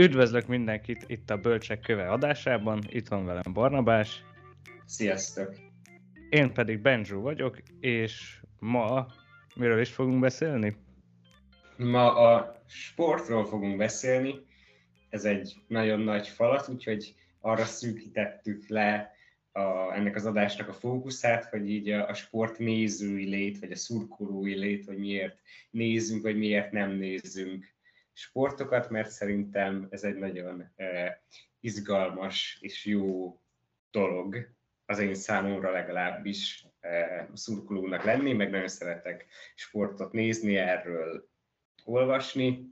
Üdvözlök mindenkit itt a Bölcsek Köve adásában, itt van velem Barnabás. Sziasztok! Én pedig Benjo vagyok, és ma miről is fogunk beszélni? Ma a sportról fogunk beszélni. Ez egy nagyon nagy falat, úgyhogy arra szűkítettük le a, ennek az adásnak a fókuszát, hogy így a, a sport nézői lét, vagy a szurkolói lét, hogy miért nézünk, vagy miért nem nézzünk sportokat, mert szerintem ez egy nagyon eh, izgalmas és jó dolog az én számomra legalábbis eh, szurkolónak lenni, meg nagyon szeretek sportot nézni, erről olvasni.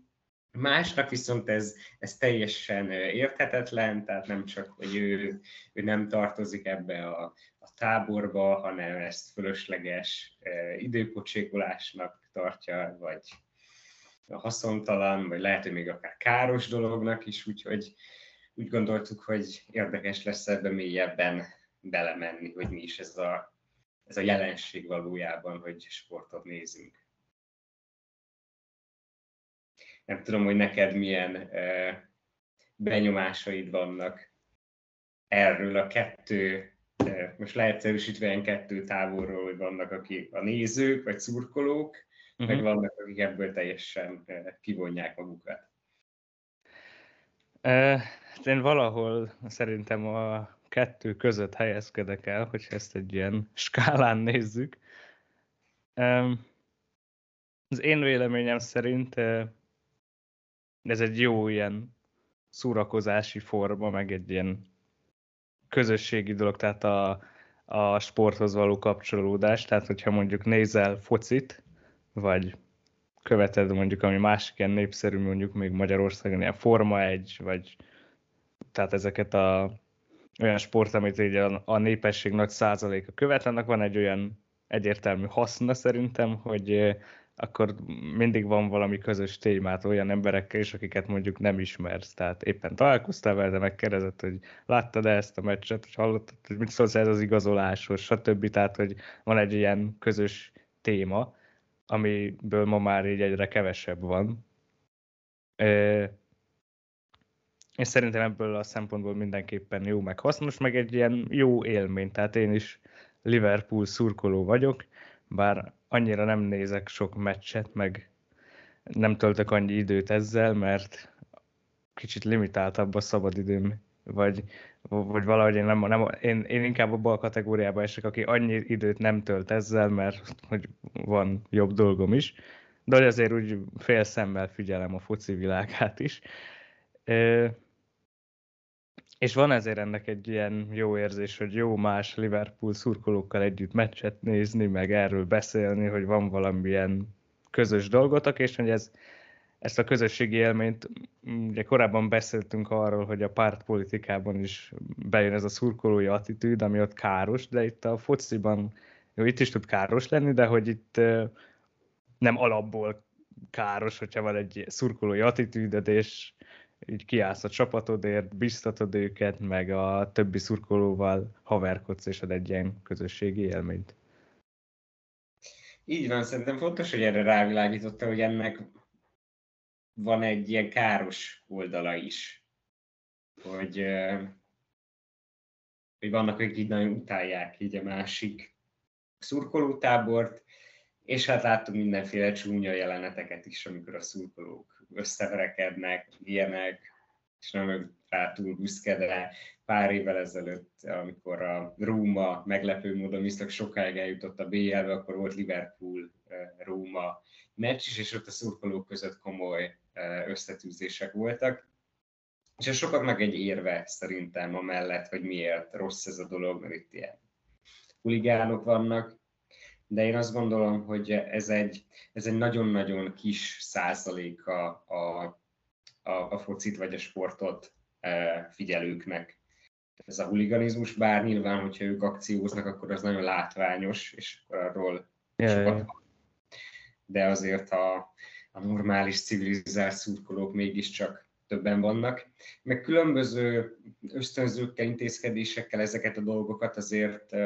Másnak viszont ez, ez teljesen érthetetlen, tehát nem csak, hogy ő, ő nem tartozik ebbe a, a táborba, hanem ezt fölösleges időpocsékolásnak tartja, vagy haszontalan, vagy lehet, hogy még akár káros dolognak is, úgyhogy úgy gondoltuk, hogy érdekes lesz ebben mélyebben belemenni, hogy mi is ez a, ez a jelenség valójában, hogy sportot nézünk. Nem tudom, hogy neked milyen benyomásaid vannak erről a kettő, most leegyszerűsítve ilyen kettő távolról, hogy vannak akik a nézők, vagy szurkolók, uh-huh. meg vannak, akik ebből teljesen kivonják magukat. Uh, én valahol szerintem a kettő között helyezkedek el, hogy ezt egy ilyen skálán nézzük. Az én véleményem szerint ez egy jó ilyen szórakozási forma, meg egy ilyen közösségi dolog, tehát a, a sporthoz való kapcsolódás. Tehát, hogyha mondjuk nézel focit, vagy követed mondjuk, ami másik ilyen népszerű, mondjuk még Magyarországon, ilyen Forma 1, vagy tehát ezeket a olyan sport, amit így a, a népesség nagy százaléka követ, annak van egy olyan egyértelmű haszna szerintem, hogy akkor mindig van valami közös témát olyan emberekkel is, akiket mondjuk nem ismersz. Tehát éppen találkoztál vele, de megkérdezett, hogy láttad-e ezt a meccset, hogy hallottad, hogy mit szólsz ez az igazoláshoz, stb. Tehát, hogy van egy ilyen közös téma, amiből ma már így egyre kevesebb van. És szerintem ebből a szempontból mindenképpen jó, meg hasznos, meg egy ilyen jó élmény. Tehát én is Liverpool szurkoló vagyok, bár annyira nem nézek sok meccset, meg nem töltök annyi időt ezzel, mert kicsit limitáltabb a szabadidőm, vagy vagy valahogy én, nem, nem, én, én inkább abban a kategóriában esek, aki annyi időt nem tölt ezzel, mert hogy van jobb dolgom is, de azért úgy fél szemmel figyelem a foci világát is. És van ezért ennek egy ilyen jó érzés, hogy jó más Liverpool szurkolókkal együtt meccset nézni, meg erről beszélni, hogy van valamilyen közös dolgotok, és hogy ez, ezt a közösségi élményt, ugye korábban beszéltünk arról, hogy a pártpolitikában is bejön ez a szurkolói attitűd, ami ott káros, de itt a fociban, jó, itt is tud káros lenni, de hogy itt nem alapból káros, hogyha van egy szurkolói attitűdöd, és így kiállsz a csapatodért, biztatod őket, meg a többi szurkolóval haverkodsz, és ad egy ilyen közösségi élményt. Így van, szerintem fontos, hogy erre rávilágította, hogy ennek van egy ilyen káros oldala is, hogy, hogy vannak, akik így nagyon utálják így a másik szurkolótábort, és hát láttuk mindenféle csúnya jeleneteket is, amikor a szurkolók összeverekednek, ilyenek, és nem rá túl büszke, de pár évvel ezelőtt, amikor a Róma meglepő módon viszont sokáig eljutott a BL-be, akkor volt Liverpool-Róma meccs is, és ott a szurkolók között komoly összetűzések voltak. És ez sokaknak egy érve szerintem a mellett, hogy miért rossz ez a dolog, mert itt ilyen huligánok vannak, de én azt gondolom, hogy ez egy, ez egy nagyon-nagyon kis százaléka a, a, a focit vagy a sportot figyelőknek. Ez a huliganizmus, bár nyilván, hogyha ők akcióznak, akkor az nagyon látványos, és akkor arról yeah, sokat. De azért a, a normális civilizált szurkolók mégiscsak többen vannak. Meg különböző ösztönzőkkel, intézkedésekkel ezeket a dolgokat azért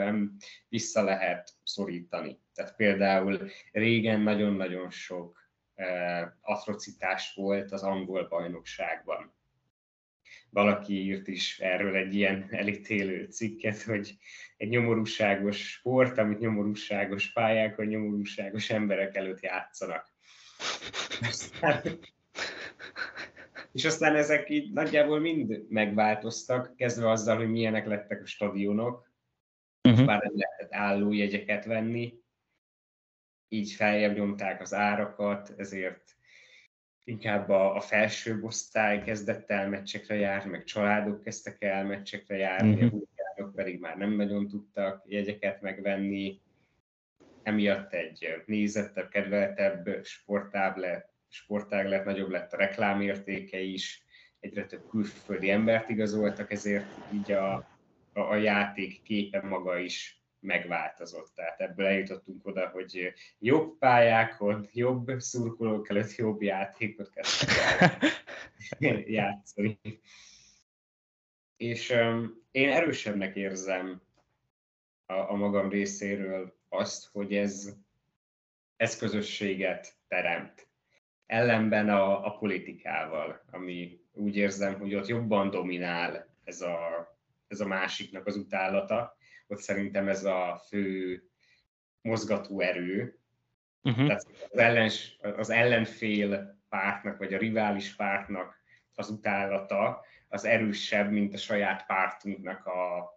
vissza lehet szorítani. Tehát például régen nagyon-nagyon sok uh, atrocitás volt az angol bajnokságban. valaki írt is erről egy ilyen elítélő cikket, hogy egy nyomorúságos sport, amit nyomorúságos pályákon, nyomorúságos emberek előtt játszanak. és aztán ezek így nagyjából mind megváltoztak, kezdve azzal, hogy milyenek lettek a stadionok, uh-huh. bár nem lehetett állójegyeket venni, így feljebb nyomták az árakat, ezért inkább a, a felsőbb osztály kezdett el meccsekre járni, meg családok kezdtek el meccsekre járni, uh-huh. a pedig már nem nagyon tudtak jegyeket megvenni. Emiatt egy nézettebb, kedveltebb sportág lett, sportág lett, nagyobb lett a reklámértéke is, egyre több külföldi embert igazoltak, ezért így a, a, a játék képe maga is megváltozott. Tehát ebből eljutottunk oda, hogy jobb pályákon, jobb szurkolók előtt jobb játékot kezdtek játszani. És um, én erősebbnek érzem a, a magam részéről azt, hogy ez, ez közösséget teremt. Ellenben a, a politikával, ami úgy érzem, hogy ott jobban dominál ez a, ez a másiknak az utálata, ott szerintem ez a fő mozgató erő. Uh-huh. Tehát az, ellens, az ellenfél pártnak, vagy a rivális pártnak az utálata az erősebb, mint a saját pártunknak a,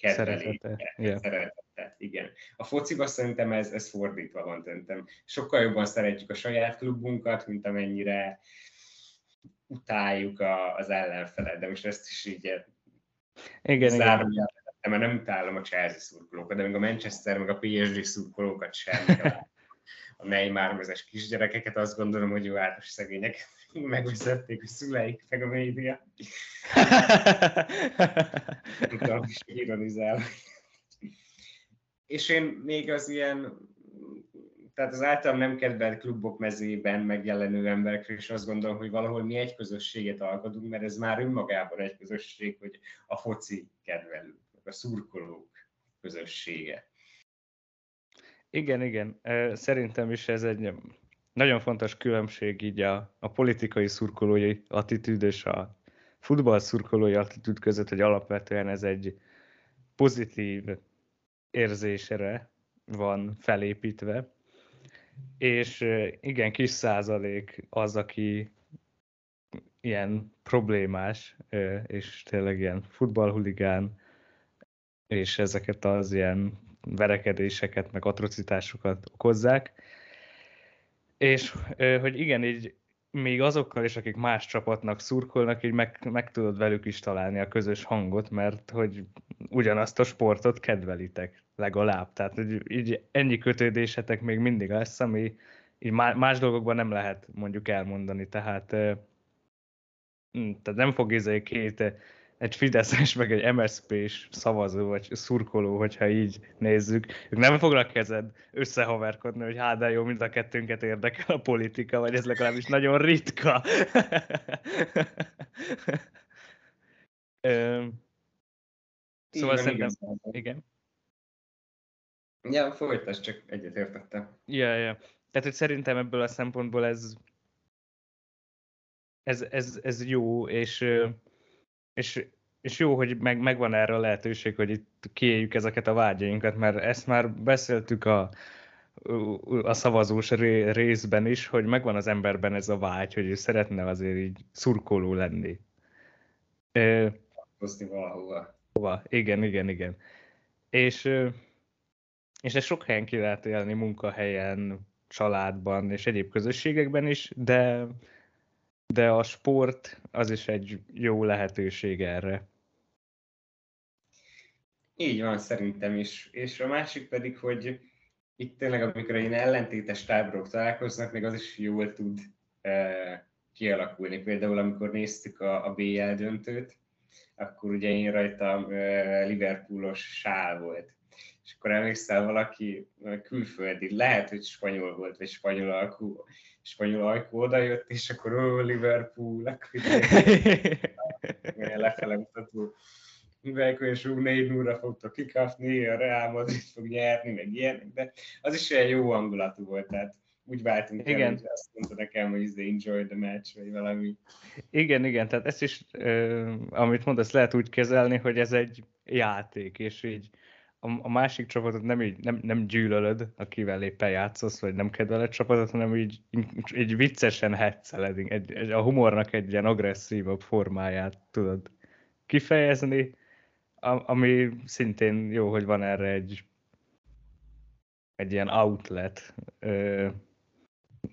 a kedvelése. Yeah. Szeretete. Igen. A fociban szerintem ez, ez fordítva van, szerintem. Sokkal jobban szeretjük a saját klubunkat, mint amennyire utáljuk a, az ellenfelet, de most ezt is így igen, igen mert nem utálom a Chelsea szurkolókat, de még a Manchester, meg a PSG szurkolókat sem. A Neymar mezes kisgyerekeket azt gondolom, hogy jó általános szegények megvezették a szüleik, meg a média. Tudom, is ironizál. És én még az ilyen, tehát az általam nem kedvelt klubok mezében megjelenő emberekre is azt gondolom, hogy valahol mi egy közösséget alkotunk, mert ez már önmagában egy közösség, hogy a foci kedvelő a szurkolók közössége. Igen, igen. Szerintem is ez egy nagyon fontos különbség így a, a politikai szurkolói attitűd és a futball szurkolói attitűd között, hogy alapvetően ez egy pozitív érzésre van felépítve, és igen, kis százalék az, aki ilyen problémás, és tényleg ilyen futballhuligán, és ezeket az ilyen verekedéseket, meg atrocitásokat okozzák. És hogy igen, így még azokkal is, akik más csapatnak szurkolnak, így meg, meg tudod velük is találni a közös hangot, mert hogy ugyanazt a sportot kedvelitek legalább. Tehát hogy így ennyi kötődésetek még mindig lesz, ami így más dolgokban nem lehet mondjuk elmondani. Tehát, tehát nem fog izé két egy Fideszes, meg egy MSZP-s szavazó, vagy szurkoló, hogyha így nézzük, ők nem fognak kezed összehaverkodni, hogy hát de jó, mind a kettőnket érdekel a politika, vagy ez legalábbis nagyon ritka. szóval szerintem... Igen. Ja, folytasd, csak egyetértettem. Ja, ja. Tehát, hogy szerintem ebből a szempontból ez ez, ez, ez jó, és és, és jó, hogy meg, megvan erre a lehetőség, hogy itt kiéljük ezeket a vágyainkat, mert ezt már beszéltük a, a szavazós részben is, hogy megvan az emberben ez a vágy, hogy ő szeretne azért így szurkoló lenni. Hozni valahova. Hova? Igen, igen, igen. És, és ez sok helyen ki lehet élni, munkahelyen, családban és egyéb közösségekben is, de de a sport az is egy jó lehetőség erre. Így van szerintem is. És a másik pedig, hogy itt tényleg, amikor ilyen ellentétes táborok találkoznak, még az is jól tud e, kialakulni. Például, amikor néztük a, a BL döntőt, akkor ugye én rajtam e, Liverpoolos sál volt. És akkor emlékszel valaki külföldi, lehet, hogy spanyol volt, vagy spanyol alkú, spanyol ajkú odajött, és akkor ó, Liverpool, akkor lefele mutató Liverpool, és ú, négy núra fogtok kikapni, a Real Madrid fog nyerni, meg ilyenek, de az is olyan jó hangulatú volt, tehát úgy váltunk igen. el, hogy azt mondta nekem, hogy they enjoy the match, vagy valami. Igen, igen, tehát ezt is, amit mondasz, lehet úgy kezelni, hogy ez egy játék, és így a, a másik csapatot nem, így, nem, nem gyűlölöd, akivel éppen játszasz, vagy nem kedveled csapatot, hanem így, így viccesen hetszeled, egy, egy, a humornak egy ilyen agresszívabb formáját tudod kifejezni, ami szintén jó, hogy van erre egy, egy ilyen outlet,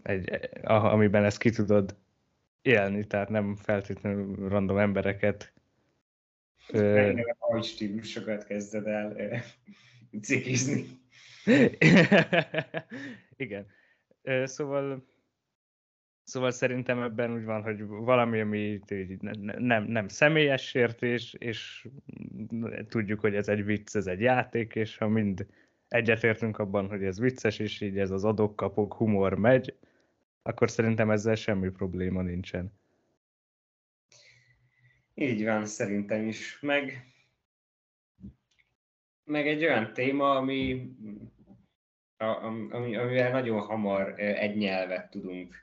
egy, amiben ezt ki tudod élni, tehát nem feltétlenül random embereket. Rengeteg a stílusokat kezded el cikizni. Igen. Szóval Szóval szerintem ebben úgy van, hogy valami, ami nem, nem személyes sértés, és tudjuk, hogy ez egy vicc, ez egy játék, és ha mind egyetértünk abban, hogy ez vicces, és így ez az adok-kapok humor megy, akkor szerintem ezzel semmi probléma nincsen. Így van, szerintem is. Meg, meg egy olyan téma, ami, ami, amivel nagyon hamar egy nyelvet tudunk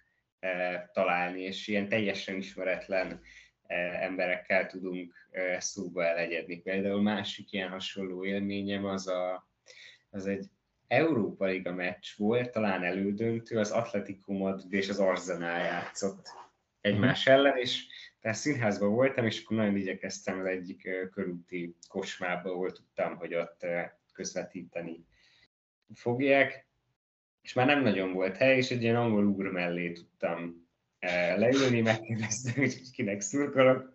találni, és ilyen teljesen ismeretlen emberekkel tudunk szóba elegyedni. Például másik ilyen hasonló élményem az, a, az egy Európa Liga meccs volt, talán elődöntő, az Atletico Madrid és az Arsenal játszott egymás mhm. ellen, és színházban voltam, és akkor nagyon igyekeztem az egyik körúti kocsmába, ahol tudtam, hogy ott közvetíteni fogják, és már nem nagyon volt hely, és egy ilyen angol úr mellé tudtam leülni, megkérdeztem, hogy kinek szurkolok.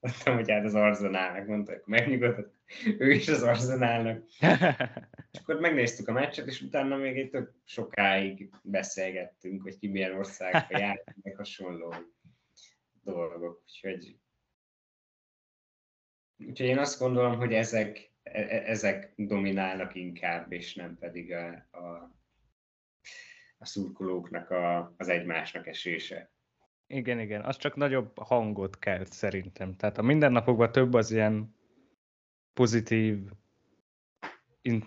Mondtam, hogy hát az Arzenálnak, mondta, hogy megnyugodott, ő is az Arzenálnak. és akkor megnéztük a meccset, és utána még egy tök sokáig beszélgettünk, hogy ki milyen országba járt, meg hasonló dolgok. Úgyhogy, úgyhogy én azt gondolom, hogy ezek, e, e, ezek dominálnak inkább, és nem pedig a, a a szurkolóknak a, az egymásnak esése. Igen, igen, az csak nagyobb hangot kelt szerintem. Tehát a mindennapokban több az ilyen pozitív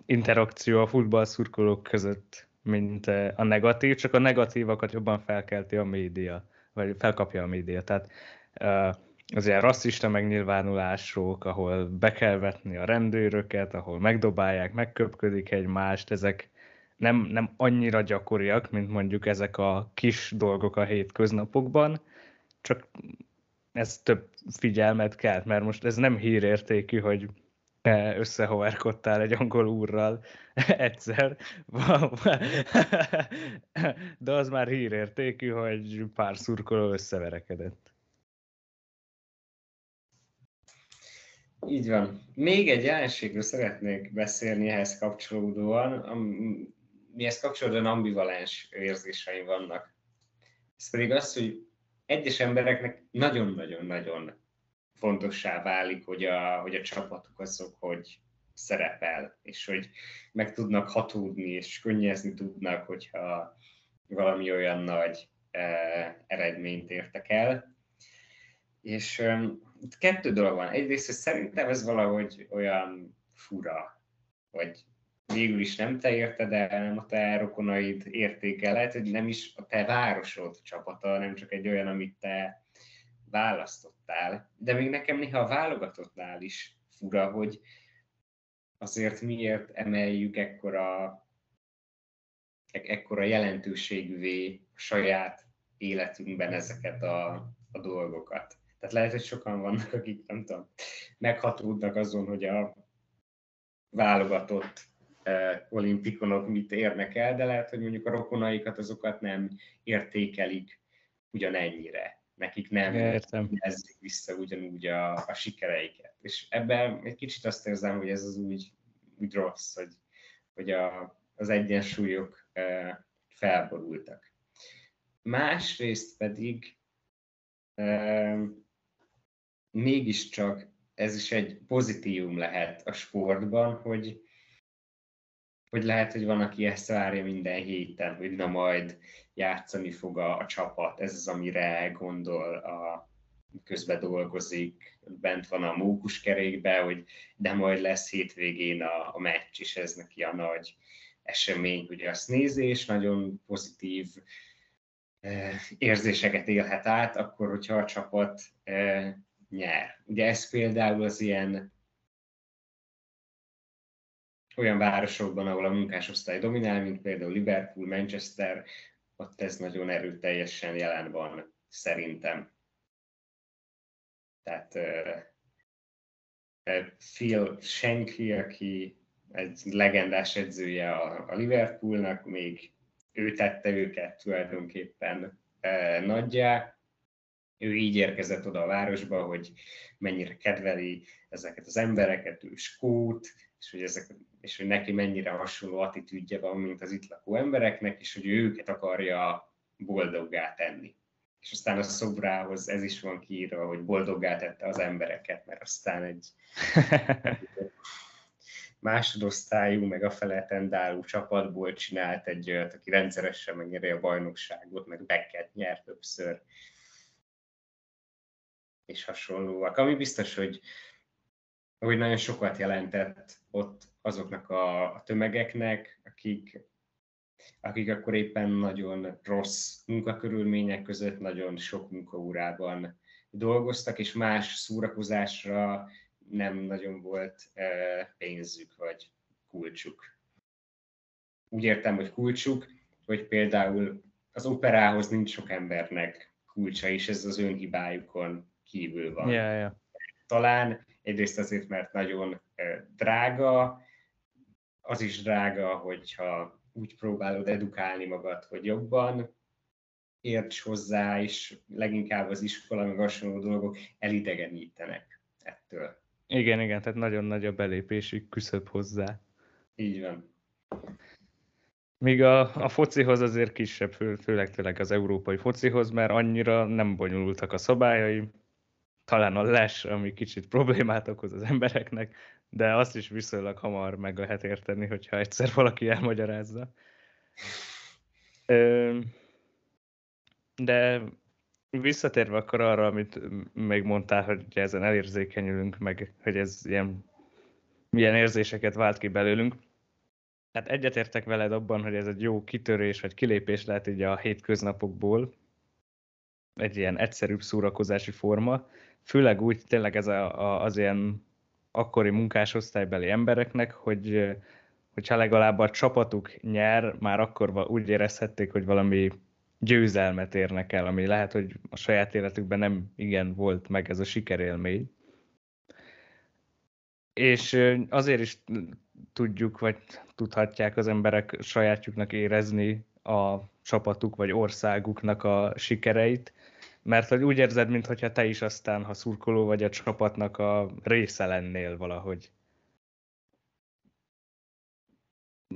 interakció a futballszurkolók között, mint eh, a negatív, csak a negatívakat jobban felkelti a média, vagy felkapja a média. Tehát eh, az ilyen rasszista megnyilvánulások, ahol be kell vetni a rendőröket, ahol megdobálják, megköpködik egymást, ezek nem, nem annyira gyakoriak, mint mondjuk ezek a kis dolgok a hétköznapokban, csak ez több figyelmet kelt, mert most ez nem hírértékű, hogy összehoverkodtál egy angol úrral egyszer, de az már hírértékű, hogy pár szurkoló összeverekedett. Így van. Még egy jelenségről szeretnék beszélni ehhez kapcsolódóan, mihez kapcsolódóan ambivalens érzéseim vannak. Ez pedig az, hogy egyes embereknek nagyon-nagyon-nagyon fontossá válik, hogy a, hogy a csapatuk azok, hogy szerepel, és hogy meg tudnak hatódni, és könnyezni tudnak, hogyha valami olyan nagy eh, eredményt értek el. És eh, kettő dolog van. Egyrészt, hogy szerintem ez valahogy olyan fura, hogy végül is nem te érted el, nem a te rokonaid értéke, lehet, hogy nem is a te városod csapata, nem csak egy olyan, amit te választottál. De még nekem néha a válogatottnál is fura, hogy azért miért emeljük ekkora, e- ekkora jelentőségűvé saját életünkben ezeket a, a dolgokat. Tehát lehet, hogy sokan vannak, akik nem tudom, meghatódnak azon, hogy a válogatott olimpikonok mit érnek el, de lehet, hogy mondjuk a rokonaikat azokat nem értékelik ugyanennyire. Nekik nem jelzik vissza ugyanúgy a, a sikereiket. És ebben egy kicsit azt érzem, hogy ez az úgy, úgy rossz, hogy, hogy a, az egyensúlyok e, felborultak. Másrészt pedig e, mégiscsak ez is egy pozitívum lehet a sportban, hogy, hogy lehet, hogy van, aki ezt várja minden héten, hogy na majd játszani fog a, a csapat, ez az, amire gondol, a, közben dolgozik, bent van a mókuskerékbe, hogy de majd lesz hétvégén a, a meccs, és ez neki a nagy esemény, ugye a nézés nagyon pozitív érzéseket élhet át, akkor, hogyha a csapat nyer. Ugye ez például az ilyen olyan városokban, ahol a munkásosztály dominál, mint például Liverpool, Manchester, ott ez nagyon erőteljesen jelen van, szerintem. Tehát uh, Phil Shankly, aki egy legendás edzője a, a Liverpoolnak, még ő tette őket tulajdonképpen uh, nagyjá. Ő így érkezett oda a városba, hogy mennyire kedveli ezeket az embereket, ő skót, és hogy, ezek, és hogy neki mennyire hasonló attitűdje van, mint az itt lakó embereknek, és hogy ő őket akarja boldoggá tenni. És aztán a szobrához ez is van kiírva, hogy boldoggá tette az embereket, mert aztán egy másodosztályú, meg a feleten álló csapatból csinált egy olyat, aki rendszeresen megnyeri a bajnokságot, meg beket nyert többször, és hasonlóak. Ami biztos, hogy, hogy nagyon sokat jelentett ott azoknak a, a tömegeknek, akik, akik akkor éppen nagyon rossz munkakörülmények között, nagyon sok munkaórában dolgoztak, és más szórakozásra nem nagyon volt eh, pénzük vagy kulcsuk. Úgy értem, hogy kulcsuk, hogy például az operához nincs sok embernek kulcsa, és ez az önhibájukon kívül van. Yeah, yeah. Talán egyrészt azért, mert nagyon eh, drága, az is drága, hogyha úgy próbálod edukálni magad, hogy jobban érts hozzá, és leginkább az iskola, meg hasonló dolgok elidegenítenek ettől. Igen, igen, tehát nagyon nagy a belépési küszöb hozzá. Így van. Míg a, a focihoz azért kisebb, fő, főleg tényleg az európai focihoz, mert annyira nem bonyolultak a szabályai, talán a les, ami kicsit problémát okoz az embereknek, de azt is viszonylag hamar meg lehet érteni, hogyha egyszer valaki elmagyarázza. De visszatérve akkor arra, amit még mondtál, hogy ezen elérzékenyülünk, meg hogy ez ilyen, milyen érzéseket vált ki belőlünk. Hát egyetértek veled abban, hogy ez egy jó kitörés vagy kilépés lehet így a hétköznapokból, egy ilyen egyszerűbb szórakozási forma, főleg úgy tényleg ez a, a, az ilyen akkori munkásosztálybeli embereknek, hogy hogyha legalább a csapatuk nyer, már akkor úgy érezhették, hogy valami győzelmet érnek el, ami lehet, hogy a saját életükben nem igen volt meg ez a sikerélmény. És azért is tudjuk, vagy tudhatják az emberek sajátjuknak érezni a csapatuk vagy országuknak a sikereit, mert hogy úgy érzed, mintha te is aztán, ha szurkoló vagy a csapatnak a része lennél valahogy.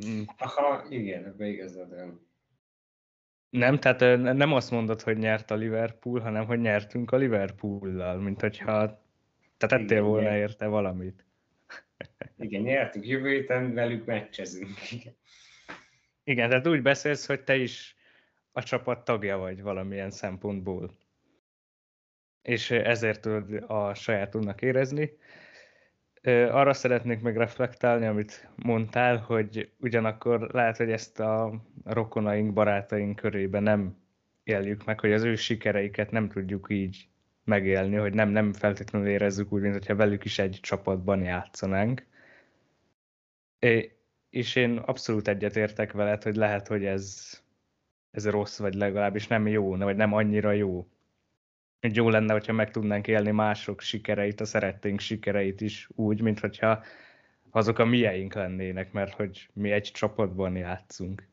Mm. Aha, igen, ebbe igazad van. Nem, tehát nem azt mondod, hogy nyert a Liverpool, hanem hogy nyertünk a Liverpoollal, mint hogyha te tettél igen, volna nyert. érte valamit. Igen, nyertünk, jövő héten velük meccsezünk. Igen. Igen, tehát úgy beszélsz, hogy te is a csapat tagja vagy valamilyen szempontból és ezért tudod a sajátunknak érezni. Arra szeretnék meg reflektálni, amit mondtál, hogy ugyanakkor lehet, hogy ezt a rokonaink, barátaink körében nem éljük meg, hogy az ő sikereiket nem tudjuk így megélni, hogy nem, nem feltétlenül érezzük úgy, mint hogyha velük is egy csapatban játszanánk. És én abszolút egyetértek veled, hogy lehet, hogy ez, ez rossz, vagy legalábbis nem jó, vagy nem annyira jó hogy jó lenne, hogyha meg tudnánk élni mások sikereit, a szeretténk sikereit is úgy, mint hogyha azok a mieink lennének, mert hogy mi egy csapatban játszunk.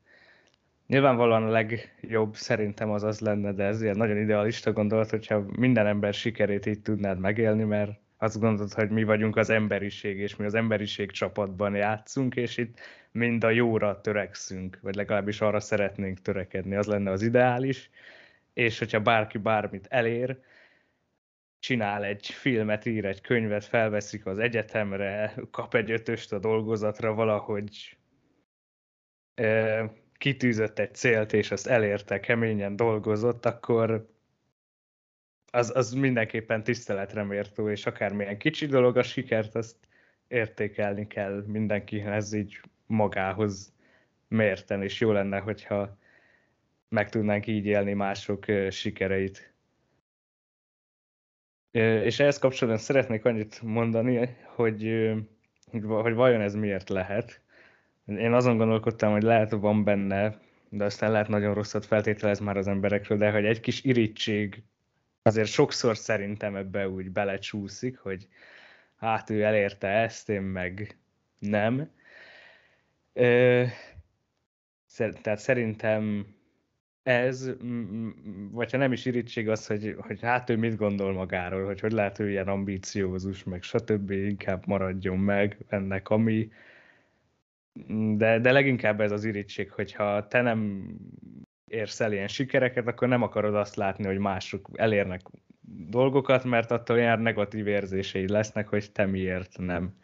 Nyilvánvalóan a legjobb szerintem az az lenne, de ez ilyen nagyon idealista gondolat, hogyha minden ember sikerét így tudnád megélni, mert azt gondolod, hogy mi vagyunk az emberiség, és mi az emberiség csapatban játszunk, és itt mind a jóra törekszünk, vagy legalábbis arra szeretnénk törekedni, az lenne az ideális és hogyha bárki bármit elér, csinál egy filmet, ír egy könyvet, felveszik az egyetemre, kap egy ötöst a dolgozatra, valahogy e, kitűzött egy célt, és azt elérte, keményen dolgozott, akkor az, az mindenképpen tiszteletre mértó, és akármilyen kicsi dolog a sikert, azt értékelni kell mindenkihez így magához mérten, és jó lenne, hogyha meg tudnánk így élni mások sikereit. És ehhez kapcsolatban szeretnék annyit mondani, hogy, hogy vajon ez miért lehet. Én azon gondolkodtam, hogy lehet, van benne, de aztán lehet nagyon rosszat feltételez már az emberekről, de hogy egy kis irítség azért sokszor szerintem ebbe úgy belecsúszik, hogy hát ő elérte ezt, én meg nem. Tehát szerintem ez, vagy ha nem is irítség az, hogy, hogy hát ő mit gondol magáról, hogy hogy lehet ő ilyen ambíciózus, meg stb. inkább maradjon meg ennek, ami, de, de leginkább ez az irítség, hogyha te nem érsz el ilyen sikereket, akkor nem akarod azt látni, hogy mások elérnek dolgokat, mert attól olyan negatív érzései lesznek, hogy te miért nem.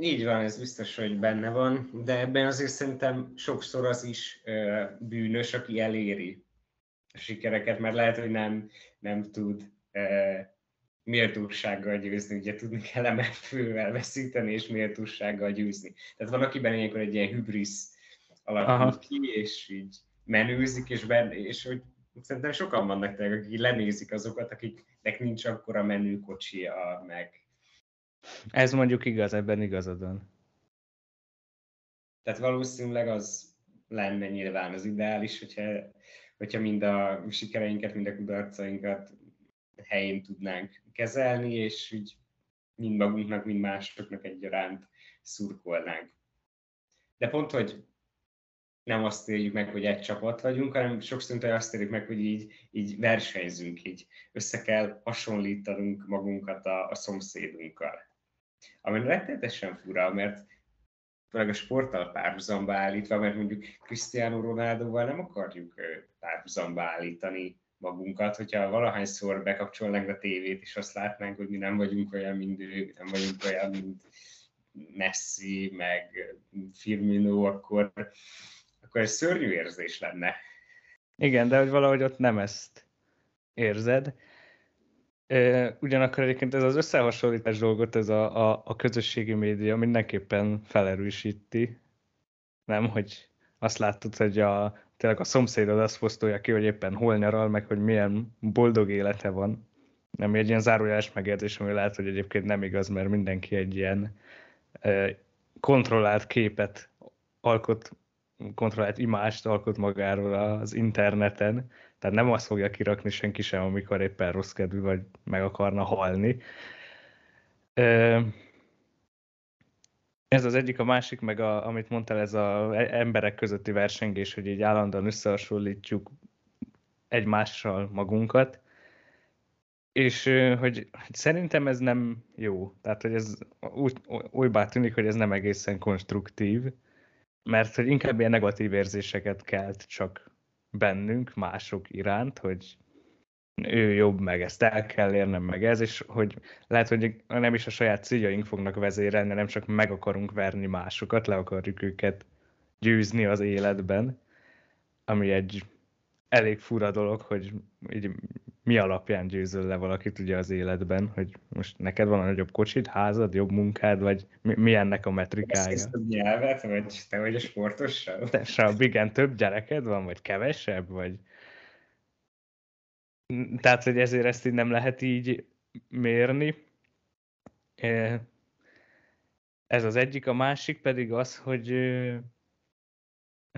Így van, ez biztos, hogy benne van, de ebben azért szerintem sokszor az is ö, bűnös, aki eléri a sikereket, mert lehet, hogy nem, nem tud ö, méltósággal győzni, ugye tudni kell emet fővel veszíteni, és méltósággal győzni. Tehát van, akiben ilyenkor egy ilyen hübrisz alakul ki, és így menőzik, és, benne, és hogy szerintem sokan vannak tényleg, akik lenézik azokat, akiknek nincs akkora menőkocsia, meg... Ez mondjuk igaz, ebben igazad van. Tehát valószínűleg az lenne nyilván az ideális, hogyha, hogyha mind a sikereinket, mind a kudarcainkat helyén tudnánk kezelni, és így mind magunknak, mind másoknak egyaránt szurkolnánk. De pont, hogy nem azt éljük meg, hogy egy csapat vagyunk, hanem sokszor azt éljük meg, hogy így, így versenyzünk, így össze kell hasonlítanunk magunkat a, a szomszédunkkal. Ami rettenetesen fura, mert főleg a sporttal párhuzamba állítva, mert mondjuk Cristiano Ronaldoval nem akarjuk párhuzamba állítani magunkat, hogyha valahányszor bekapcsolnánk a tévét, és azt látnánk, hogy mi nem vagyunk olyan, mint ő, nem vagyunk olyan, mint Messi, meg Firmino, akkor, akkor ez szörnyű érzés lenne. Igen, de hogy valahogy ott nem ezt érzed. Ugyanakkor egyébként ez az összehasonlítás dolgot, ez a, a, a közösségi média mindenképpen felerősíti. Nem, hogy azt látod, hogy a, tényleg a szomszédod azt posztolja ki, hogy éppen hol nyaral, meg hogy milyen boldog élete van. Nem egy ilyen zárójeles megérzés, ami lehet, hogy egyébként nem igaz, mert mindenki egy ilyen kontrollált képet alkot, kontrollált imást alkot magáról az interneten, tehát nem azt fogja kirakni senki sem, amikor éppen rossz kedvű, vagy meg akarna halni. Ez az egyik, a másik, meg a, amit mondtál, ez az emberek közötti versengés, hogy így állandóan összehasonlítjuk egymással magunkat, és hogy, szerintem ez nem jó. Tehát, hogy ez úgy, olybá tűnik, hogy ez nem egészen konstruktív, mert hogy inkább ilyen negatív érzéseket kelt csak bennünk, mások iránt, hogy ő jobb, meg ezt el kell érnem, meg ez, és hogy lehet, hogy nem is a saját céljaink fognak vezérelni, nem csak meg akarunk verni másokat, le akarjuk őket győzni az életben, ami egy elég fura dolog, hogy így mi alapján győzöl le valakit ugye az életben, hogy most neked van a nagyobb kocsid, házad, jobb munkád, vagy mi, mi ennek a metrikája? Ezt több nyelvet, vagy te vagy a sportossal? Te, igen, több gyereked van, vagy kevesebb, vagy tehát, hogy ezért ezt így nem lehet így mérni. Ez az egyik, a másik pedig az, hogy,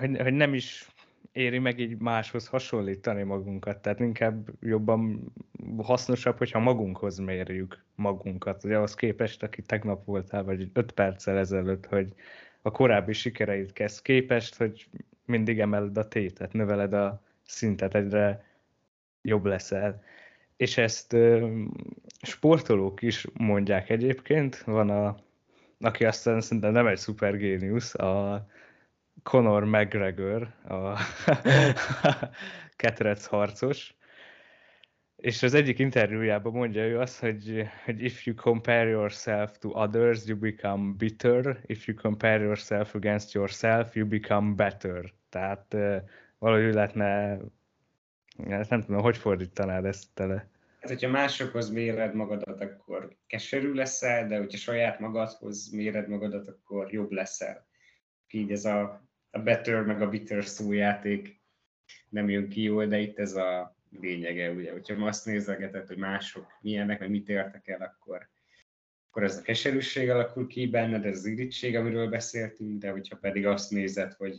hogy, hogy nem is éri meg így máshoz hasonlítani magunkat, tehát inkább jobban hasznosabb, hogyha magunkhoz mérjük magunkat, ugye ahhoz képest, aki tegnap voltál, vagy öt perccel ezelőtt, hogy a korábbi sikereid kezd képest, hogy mindig emeled a tétet, növeled a szintet, egyre jobb leszel. És ezt ö, sportolók is mondják egyébként. Van a, aki aztán szerintem nem egy szupergéniusz, a Conor McGregor, a ketrec harcos, és az egyik interjújában mondja ő azt, hogy, hogy if you compare yourself to others, you become bitter. If you compare yourself against yourself, you become better. Tehát valahogy lehetne ezt nem tudom, hogy fordítanád ezt tele? Hát, hogyha másokhoz méred magadat, akkor keserű leszel, de hogyha saját magadhoz méred magadat, akkor jobb leszel. Így ez a, a better meg a bitter szójáték nem jön ki jól, de itt ez a lényege, ugye, hogyha azt nézegetett, hogy mások milyenek, meg mit értek el, akkor, akkor ez a keserűség alakul ki benned, ez az irítség, amiről beszéltünk, de hogyha pedig azt nézed, hogy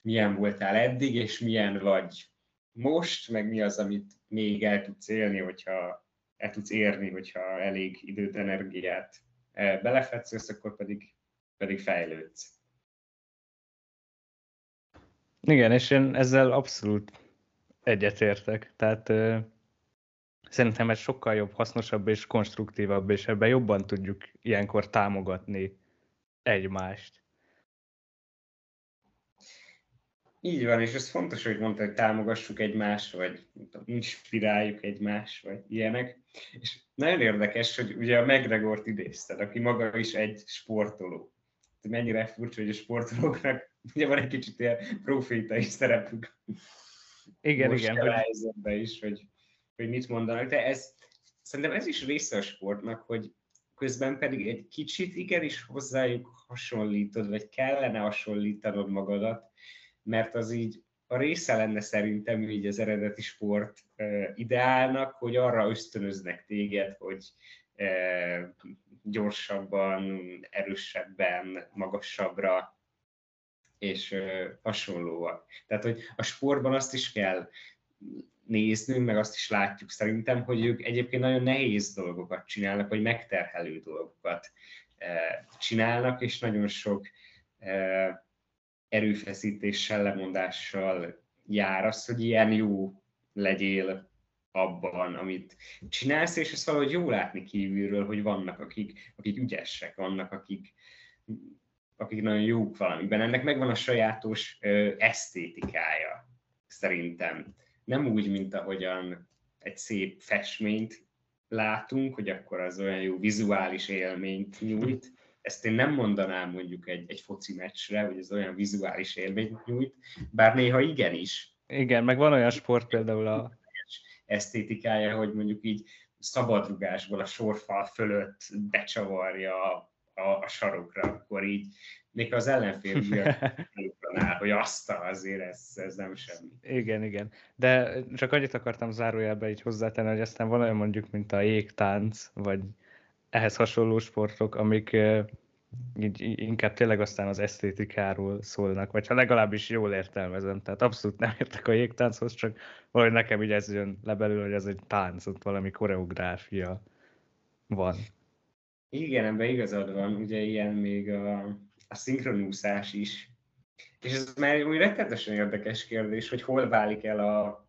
milyen voltál eddig, és milyen vagy most, meg mi az, amit még el tudsz élni, hogyha el tudsz érni, hogyha elég időt, energiát eh, belefetszősz, akkor pedig, pedig fejlődsz. Igen, és én ezzel abszolút egyetértek. Tehát ö, szerintem ez sokkal jobb, hasznosabb és konstruktívabb, és ebben jobban tudjuk ilyenkor támogatni egymást. Így van, és ez fontos, hogy mondta, hogy támogassuk egymást, vagy inspiráljuk egymást, vagy ilyenek. És nagyon érdekes, hogy ugye a McGregort idézted, aki maga is egy sportoló. Mennyire furcsa, hogy a sportolóknak ugye van egy kicsit ilyen profétai szerepük. Igen, Most igen. Hogy... is, hogy, hogy mit mondanak, de ez, szerintem ez is része a sportnak, hogy közben pedig egy kicsit igenis hozzájuk hasonlítod, vagy kellene hasonlítanod magadat, mert az így a része lenne szerintem így az eredeti sport ideálnak, hogy arra ösztönöznek téged, hogy gyorsabban, erősebben, magasabbra és hasonlóak. Tehát, hogy a sportban azt is kell néznünk, meg azt is látjuk szerintem, hogy ők egyébként nagyon nehéz dolgokat csinálnak, vagy megterhelő dolgokat csinálnak, és nagyon sok erőfeszítéssel, lemondással jár az, hogy ilyen jó legyél abban, amit csinálsz, és ezt valahogy jó látni kívülről, hogy vannak, akik, akik ügyesek, vannak, akik, akik nagyon jók valamiben. Ennek megvan a sajátos ö, esztétikája, szerintem. Nem úgy, mint ahogyan egy szép festményt látunk, hogy akkor az olyan jó vizuális élményt nyújt, ezt én nem mondanám mondjuk egy, egy foci meccsre, hogy ez olyan vizuális élményt nyújt, bár néha igenis. Igen, meg van olyan sport például a... Esztétikája, hogy mondjuk így szabadrugásból a sorfal fölött becsavarja a, a sarokra, akkor így még az ellenfél áll, hogy azt azért ez, ez nem semmi. Igen, igen. De csak annyit akartam zárójelbe így hozzátenni, hogy aztán van olyan mondjuk, mint a jégtánc, vagy ehhez hasonló sportok, amik így inkább tényleg aztán az esztétikáról szólnak, vagy ha legalábbis jól értelmezem, tehát abszolút nem értek a jégtánchoz, csak valahogy nekem így ez jön le belül, hogy ez egy tánc, ott valami koreográfia van. Igen, ebben igazad van, ugye ilyen még a, a szinkronúszás is. És ez már úgy rettenetesen érdekes kérdés, hogy hol válik el a,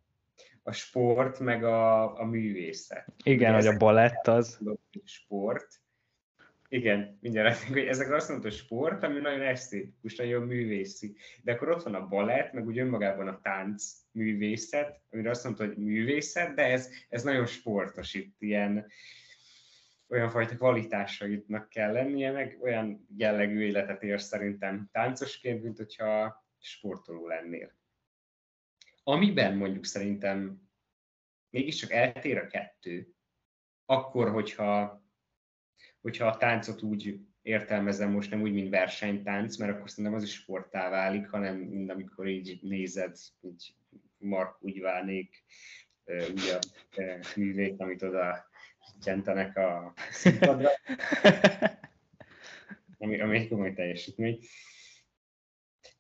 a sport, meg a, a művészet. Igen, hogy a balett az. Sport. Igen, mindjárt hogy ezek azt mondod, hogy sport, ami nagyon esztétikus, nagyon művészi. De akkor ott van a balett, meg úgy önmagában a tánc művészet, amire azt mondod, hogy művészet, de ez, ez nagyon sportos itt, ilyen olyan fajta kvalitásaitnak kell lennie, meg olyan jellegű életet ér szerintem táncosként, mint hogyha sportoló lennél. Amiben mondjuk szerintem mégiscsak eltér a kettő, akkor, hogyha, hogyha a táncot úgy értelmezem most nem úgy, mint versenytánc, mert akkor szerintem az is sportá válik, hanem mind amikor így nézed, így Mark úgy válnék, ugye művét, amit oda gyentenek a színpadra, ami, ami egy komoly teljesítmény.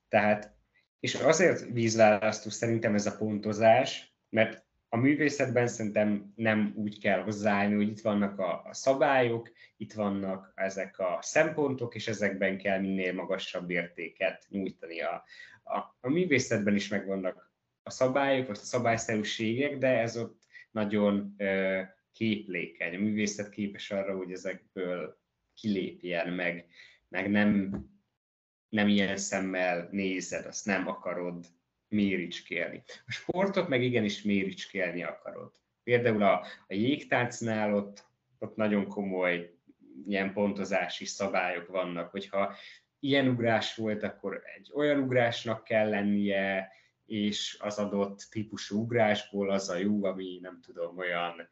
Tehát és azért vízválasztó szerintem ez a pontozás, mert a művészetben szerintem nem úgy kell hozzáállni, hogy itt vannak a, a szabályok, itt vannak ezek a szempontok, és ezekben kell minél magasabb értéket nyújtani. A, a, a művészetben is megvannak a szabályok, a szabályszerűségek, de ez ott nagyon ö, képlékeny. A művészet képes arra, hogy ezekből kilépjen, meg, meg nem nem ilyen szemmel nézed, azt nem akarod méricskélni. A sportot meg igenis méricskélni akarod. Például a, a jégtáncnál ott, ott nagyon komoly ilyen pontozási szabályok vannak, hogyha ilyen ugrás volt, akkor egy olyan ugrásnak kell lennie, és az adott típusú ugrásból az a jó, ami nem tudom, olyan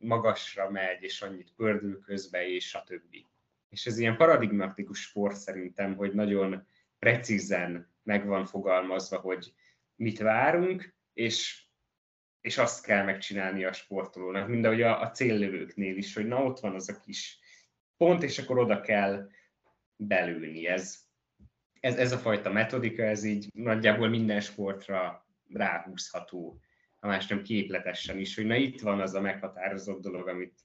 magasra megy, és annyit pördül közbe, és többi és ez ilyen paradigmatikus sport szerintem, hogy nagyon precízen meg van fogalmazva, hogy mit várunk, és, és azt kell megcsinálni a sportolónak, mind ahogy a, a céllövőknél is, hogy na ott van az a kis pont, és akkor oda kell belülni. Ez, ez, ez a fajta metodika, ez így nagyjából minden sportra ráhúzható, ha más nem képletesen is, hogy na itt van az a meghatározott dolog, amit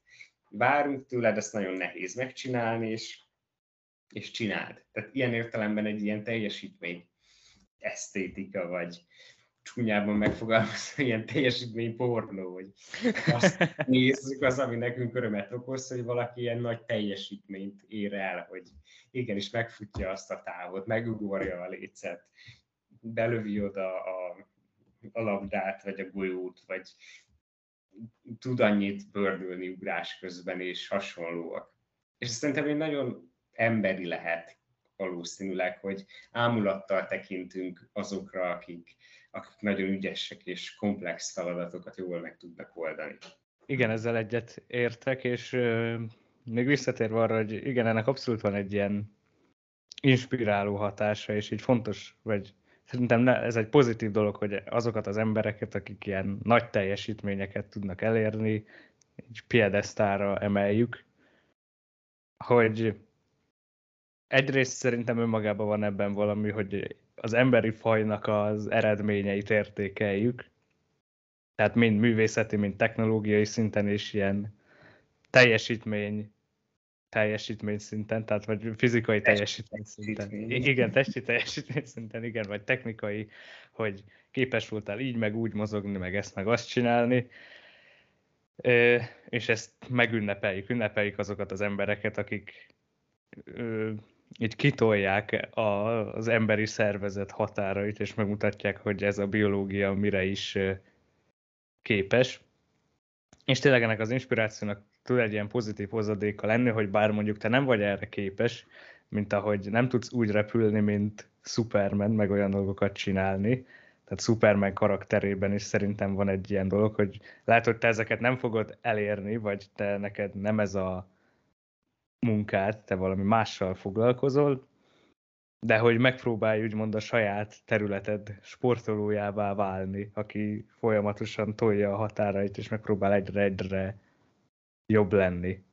várunk tőled, ezt nagyon nehéz megcsinálni, és, és csináld. Tehát ilyen értelemben egy ilyen teljesítmény esztétika, vagy csúnyában megfogalmazva, ilyen teljesítmény pornó, hogy azt nézzük az, ami nekünk örömet okoz, hogy valaki ilyen nagy teljesítményt ér el, hogy igenis megfutja azt a távot, megugorja a lécet, belövi oda a, a labdát, vagy a golyót, vagy tud annyit bördülni ugrás közben, és hasonlóak. És szerintem egy nagyon emberi lehet valószínűleg, hogy ámulattal tekintünk azokra, akik, akik nagyon ügyesek és komplex feladatokat jól meg tudnak oldani. Igen, ezzel egyet értek, és euh, még visszatérve arra, hogy igen, ennek abszolút van egy ilyen inspiráló hatása, és így fontos, vagy szerintem ne, ez egy pozitív dolog, hogy azokat az embereket, akik ilyen nagy teljesítményeket tudnak elérni, egy piedesztára emeljük, hogy egyrészt szerintem önmagában van ebben valami, hogy az emberi fajnak az eredményeit értékeljük, tehát mind művészeti, mind technológiai szinten is ilyen teljesítmény, teljesítmény szinten, tehát vagy fizikai teljesítmény szinten. Igen, testi teljesítmény szinten, igen, vagy technikai, hogy képes voltál így, meg úgy mozogni, meg ezt, meg azt csinálni. És ezt megünnepeljük, ünnepeljük azokat az embereket, akik így kitolják a, az emberi szervezet határait, és megmutatják, hogy ez a biológia mire is képes. És tényleg ennek az inspirációnak tud egy ilyen pozitív hozadéka lenni, hogy bár mondjuk te nem vagy erre képes, mint ahogy nem tudsz úgy repülni, mint Superman, meg olyan dolgokat csinálni, tehát Superman karakterében is szerintem van egy ilyen dolog, hogy lehet, hogy te ezeket nem fogod elérni, vagy te neked nem ez a munkát, te valami mással foglalkozol, de hogy megpróbálj úgymond a saját területed sportolójává válni, aki folyamatosan tolja a határait, és megpróbál egyre-egyre jobb lenni.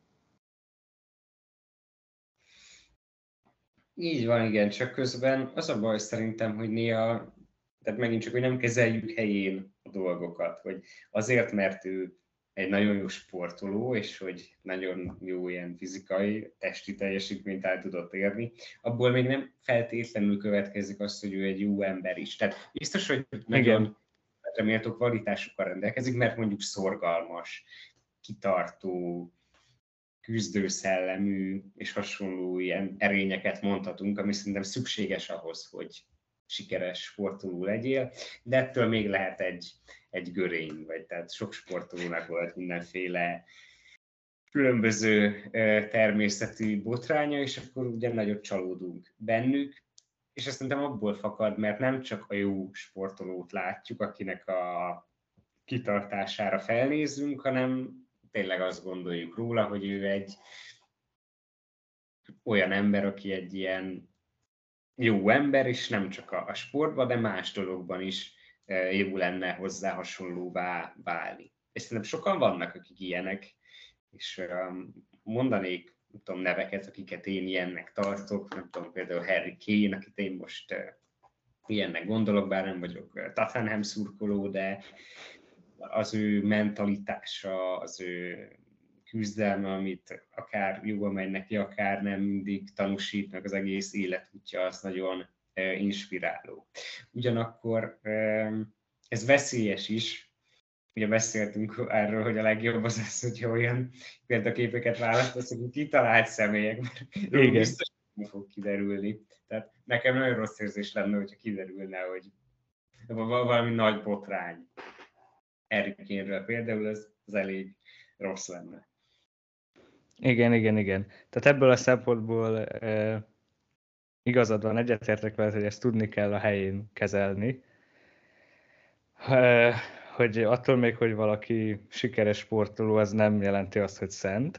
Így van, igen, csak közben az a baj szerintem, hogy néha, tehát megint csak, hogy nem kezeljük helyén a dolgokat, hogy azért, mert ő egy nagyon jó sportoló, és hogy nagyon jó ilyen fizikai, testi teljesítményt el tudott érni, abból még nem feltétlenül következik az, hogy ő egy jó ember is. Tehát biztos, hogy nagyon reméltó kvalitásokkal rendelkezik, mert mondjuk szorgalmas, kitartó, küzdőszellemű és hasonló ilyen erényeket mondhatunk, ami szerintem szükséges ahhoz, hogy sikeres sportoló legyél, de ettől még lehet egy, egy görény, vagy tehát sok sportolónak volt mindenféle különböző természetű botránya, és akkor ugye nagyot csalódunk bennük, és ezt szerintem abból fakad, mert nem csak a jó sportolót látjuk, akinek a kitartására felnézünk, hanem tényleg azt gondoljuk róla, hogy ő egy olyan ember, aki egy ilyen jó ember, és nem csak a, a sportban, de más dologban is e, jó lenne hozzá hasonlóvá válni. És szerintem sokan vannak, akik ilyenek, és um, mondanék nem tudom, neveket, akiket én ilyennek tartok, nem tudom, például Harry Kane, akit én most uh, ilyennek gondolok, bár nem vagyok uh, Tottenham szurkoló, de az ő mentalitása, az ő küzdelme, amit akár jól megy neki, akár nem mindig tanúsít, meg az egész életútja, az nagyon inspiráló. Ugyanakkor ez veszélyes is, ugye beszéltünk erről, hogy a legjobb az az, hogyha olyan példaképeket választasz, hogy kitalált személyek, mert Igen. biztos nem fog kiderülni. Tehát nekem nagyon rossz érzés lenne, hogyha kiderülne, hogy valami nagy botrány. Erikénről például ez, az elég rossz lenne. Igen, igen, igen. Tehát ebből a szempontból e, igazad van, egyetértek veled, hogy ezt tudni kell a helyén kezelni. E, hogy attól még, hogy valaki sikeres sportoló, az nem jelenti azt, hogy szent.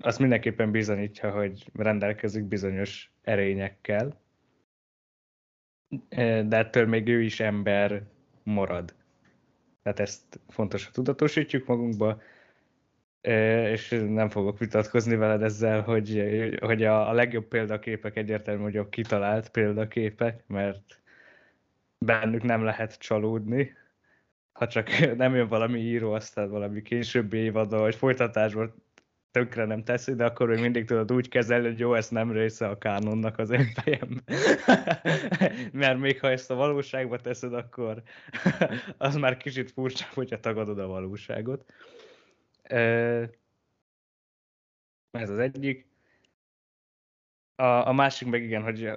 Az mindenképpen bizonyítja, hogy rendelkezik bizonyos erényekkel. de ettől még ő is ember marad. Tehát ezt fontos, hogy tudatosítjuk magunkba, és nem fogok vitatkozni veled ezzel, hogy, hogy a, legjobb példaképek egyértelmű, hogy a kitalált példaképek, mert bennük nem lehet csalódni, ha csak nem jön valami író, aztán valami későbbi évadban, vagy folytatásban tökre nem teszi, de akkor még mindig tudod úgy kezelni, hogy jó, ez nem része a kánonnak az én. Mert még ha ezt a valóságba teszed, akkor az már kicsit furcsa, hogyha tagadod a valóságot. Ez az egyik. A, a másik meg igen, hogy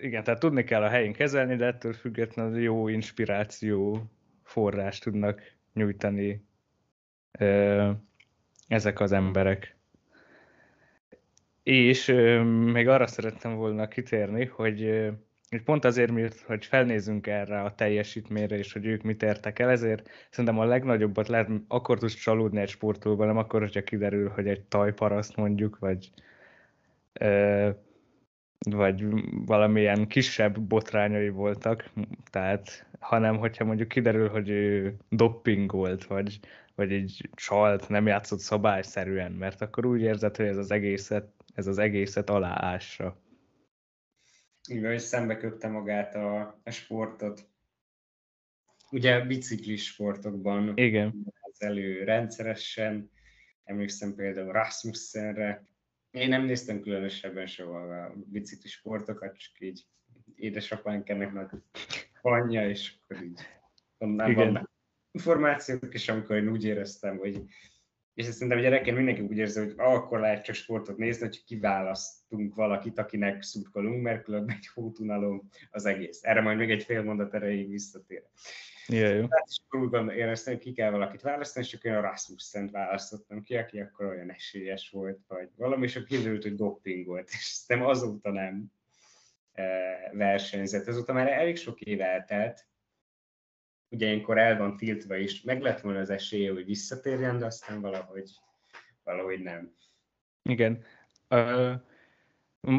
igen, tehát tudni kell a helyén kezelni, de ettől függetlenül jó inspiráció forrást tudnak nyújtani ezek az emberek. És még arra szerettem volna kitérni, hogy, hogy pont azért, mert, hogy felnézünk erre a teljesítményre, és hogy ők mit értek el, ezért szerintem a legnagyobbat lehet, akkor tudsz csalódni egy sportolóban, nem akkor, hogyha kiderül, hogy egy tajparaszt mondjuk, vagy vagy valamilyen kisebb botrányai voltak, tehát, hanem hogyha mondjuk kiderül, hogy ő doppingolt, vagy, vagy egy csalt, nem játszott szabályszerűen, mert akkor úgy érzed, hogy ez az egészet, ez az egészet aláássa. Igen, hogy szembe köpte magát a, a sportot. Ugye biciklis sportokban Igen. az elő rendszeresen, emlékszem például Rasmussenre, én nem néztem különösebben soha a biciklis sportokat, csak így édesapánk ennek nagy anyja, és akkor így onnan Igen. vannak információk, és amikor én úgy éreztem, hogy és szerintem gyerekként mindenki úgy érzi, hogy akkor lehet csak sportot nézni, hogy kiválasztunk valakit, akinek szurkolunk, mert különben egy hótunalom az egész. Erre majd még egy fél mondat erejéig visszatér. Yeah, jó. Hát, és úgy éreztem, hogy ki kell valakit választani, és akkor én a Rasmussen választottam ki, aki akkor olyan esélyes volt, vagy valami, és akkor kiderült, hogy doping volt, és szerintem azóta nem e, versenyzett. Azóta már elég sok év eltelt, ugye ilyenkor el van tiltva is, meg lett volna az esélye, hogy visszatérjen, de aztán valahogy, valahogy nem. Igen. Uh,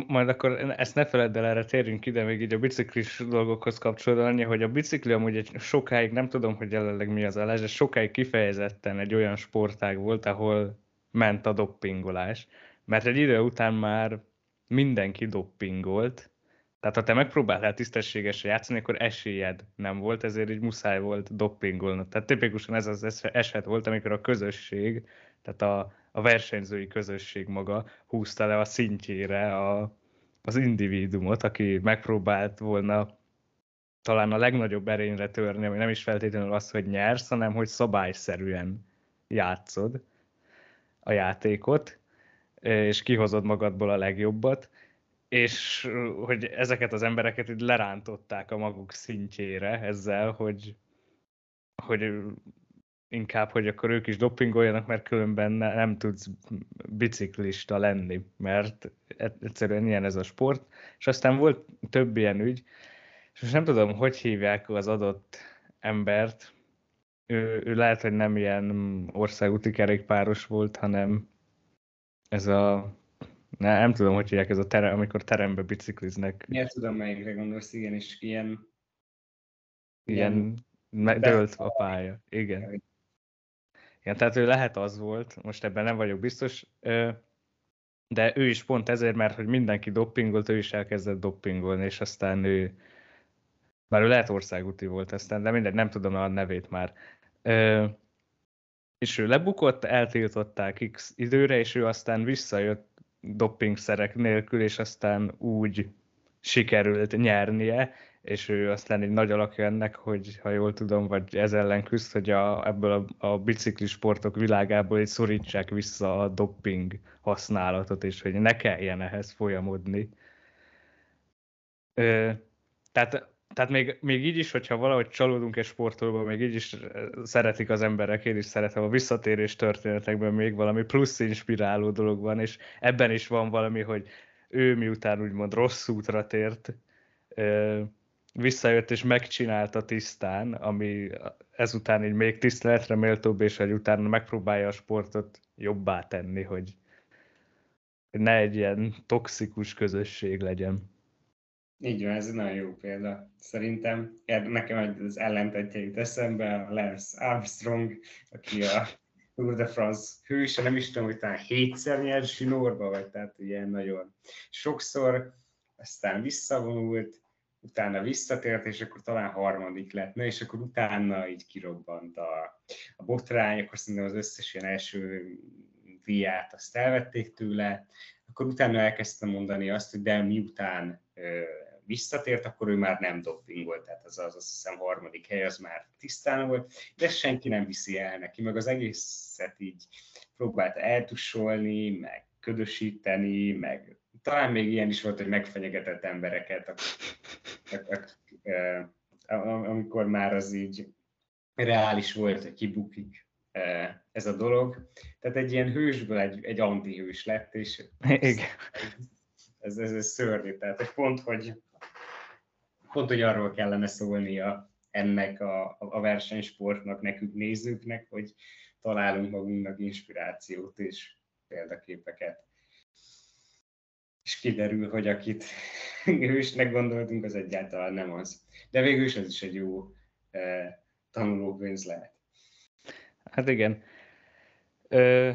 majd akkor ezt ne feledd el, erre térjünk ide még így a biciklis dolgokhoz kapcsolódva, annyi, hogy a bicikli amúgy egy sokáig, nem tudom, hogy jelenleg mi az állás, de sokáig kifejezetten egy olyan sportág volt, ahol ment a doppingolás. Mert egy idő után már mindenki doppingolt, tehát ha te megpróbáltál tisztességesen játszani, akkor esélyed nem volt, ezért így muszáj volt doppingolnod. Tehát tipikusan ez az eset volt, amikor a közösség, tehát a, a versenyzői közösség maga húzta le a szintjére a, az individumot, aki megpróbált volna talán a legnagyobb erényre törni, ami nem is feltétlenül az, hogy nyersz, hanem hogy szabályszerűen játszod a játékot, és kihozod magadból a legjobbat, és hogy ezeket az embereket így lerántották a maguk szintjére ezzel, hogy, hogy inkább, hogy akkor ők is dopingoljanak, mert különben ne, nem tudsz biciklista lenni, mert e-, egyszerűen ilyen ez a sport. És aztán volt több ilyen ügy, és most nem tudom, hogy hívják az adott embert. Ő, ő lehet, hogy nem ilyen országúti kerékpáros volt, hanem ez a ne, nem tudom, hogy hívják ez a terem, amikor terembe bicikliznek. Miért tudom, melyikre gondolsz, igen, és ilyen... Ilyen, ilyen dölt a pálya, igen. Igen, tehát ő lehet az volt, most ebben nem vagyok biztos, de ő is pont ezért, mert hogy mindenki doppingolt, ő is elkezdett doppingolni, és aztán ő, már ő lehet országúti volt aztán, de mindegy, nem tudom a nevét már. És ő lebukott, eltiltották x időre, és ő aztán visszajött doppingszerek nélkül, és aztán úgy sikerült nyernie, és ő aztán egy nagy alakja ennek, hogy ha jól tudom, vagy ez ellen küzd, hogy a, ebből a, a biciklisportok világából egy szorítsák vissza a dopping használatot, és hogy ne kelljen ehhez folyamodni. Ö, tehát tehát még, még így is, hogyha valahogy csalódunk egy sportolóba, még így is szeretik az emberek, én is szeretem a visszatérés történetekben még valami plusz inspiráló dolog van, és ebben is van valami, hogy ő miután úgymond rossz útra tért, visszajött és megcsinálta tisztán, ami ezután így még tiszteletre méltóbb, és hogy utána megpróbálja a sportot jobbá tenni, hogy ne egy ilyen toxikus közösség legyen. Így van, ez egy nagyon jó példa. Szerintem nekem az ellentetje jut eszembe, a Lance Armstrong, aki a Tour de France hőse, nem is tudom, hogy talán hétszer nyert zsinórba, vagy tehát ilyen nagyon sokszor, aztán visszavonult, utána visszatért, és akkor talán harmadik lett, na, és akkor utána így kirobbant a, a botrány, akkor szerintem az összes ilyen első viát azt elvették tőle, akkor utána elkezdtem mondani azt, hogy de miután visszatért, akkor ő már nem dopingolt, tehát az, az azt hiszem harmadik hely, az már tisztán volt, de senki nem viszi el neki, meg az egészet így próbálta eltussolni, meg ködösíteni, meg talán még ilyen is volt, hogy megfenyegetett embereket, amikor már az így reális volt, hogy kibukik ez a dolog. Tehát egy ilyen hősből egy, egy antihős lett, és Igen. Ez, ez, ez szörnyű. Tehát hogy pont, hogy pont, hogy arról kellene szólnia ennek a, a versenysportnak, nekünk nézőknek, hogy találunk magunknak inspirációt és példaképeket. És kiderül, hogy akit hősnek gondoltunk, az egyáltalán nem az. De végül is ez is egy jó eh, tanulópénz lehet. Hát igen. Ö,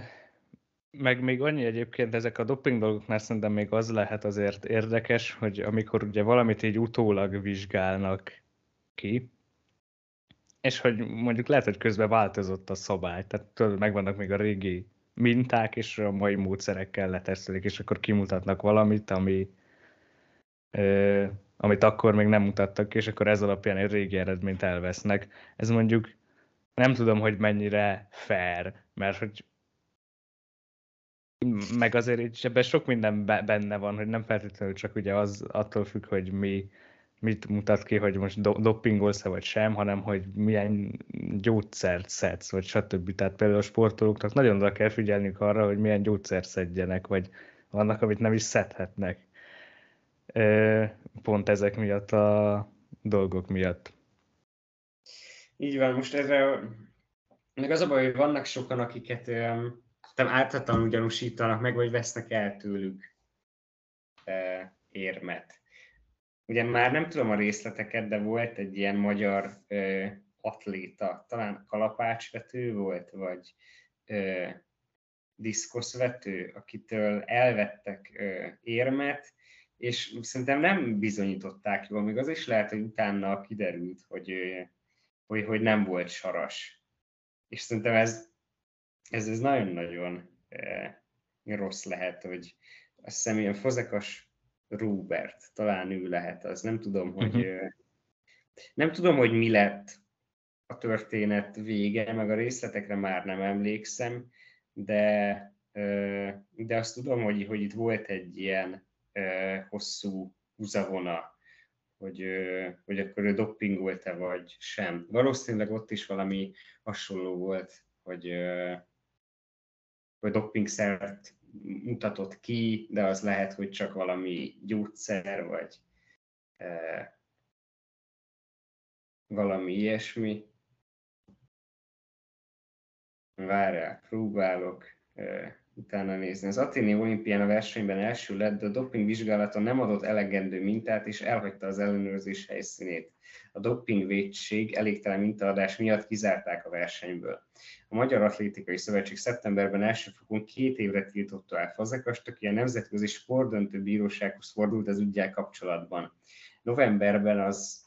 meg még annyi egyébként ezek a doping dolgoknál szerintem még az lehet azért érdekes, hogy amikor ugye valamit így utólag vizsgálnak ki, és hogy mondjuk lehet, hogy közben változott a szabály, tehát tudod, megvannak még a régi minták, és a mai módszerekkel letesztelik, és akkor kimutatnak valamit, ami, ö, amit akkor még nem mutattak és akkor ez alapján egy régi eredményt elvesznek. Ez mondjuk nem tudom, hogy mennyire fair, mert hogy meg azért így ebben sok minden benne van, hogy nem feltétlenül csak ugye az attól függ, hogy mi, mit mutat ki, hogy most do- dopingolsz-e vagy sem, hanem hogy milyen gyógyszert szedsz, vagy stb. Tehát például a sportolóknak nagyon oda kell figyelniük arra, hogy milyen gyógyszert szedjenek, vagy vannak, amit nem is szedhetnek. Pont ezek miatt a dolgok miatt. Így van, most ezzel meg az a baj, hogy vannak sokan, akiket nem általában gyanúsítanak meg, vagy vesznek el tőlük e, érmet. Ugye már nem tudom a részleteket, de volt egy ilyen magyar e, atléta, talán kalapácsvető volt, vagy e, diszkoszvető, akitől elvettek e, érmet, és szerintem nem bizonyították jól, még az is lehet, hogy utána kiderült, hogy, hogy, hogy nem volt saras. És szerintem ez ez, ez nagyon-nagyon eh, rossz lehet, hogy azt hiszem ilyen Fozekas Robert, talán ő lehet az, nem tudom, hogy uh-huh. eh, nem tudom, hogy mi lett a történet vége, meg a részletekre már nem emlékszem, de, de azt tudom, hogy, hogy itt volt egy ilyen hosszú húzavona, hogy, hogy akkor ő doppingolt-e vagy sem. Valószínűleg ott is valami hasonló volt, hogy vagy dopingszert mutatott ki, de az lehet, hogy csak valami gyógyszer, vagy e, valami ilyesmi. Várjál, próbálok e, utána nézni. Az Aténi olimpián a versenyben első lett, de a doping vizsgálaton nem adott elegendő mintát, és elhagyta az ellenőrzés helyszínét. A dopingvédség elégtelen mintaadás miatt kizárták a versenyből. A Magyar Atlétikai Szövetség szeptemberben elsőfokon két évre tiltotta el Fazekast, aki a Nemzetközi Sportdöntő Bírósághoz fordult az ügyel kapcsolatban. Novemberben az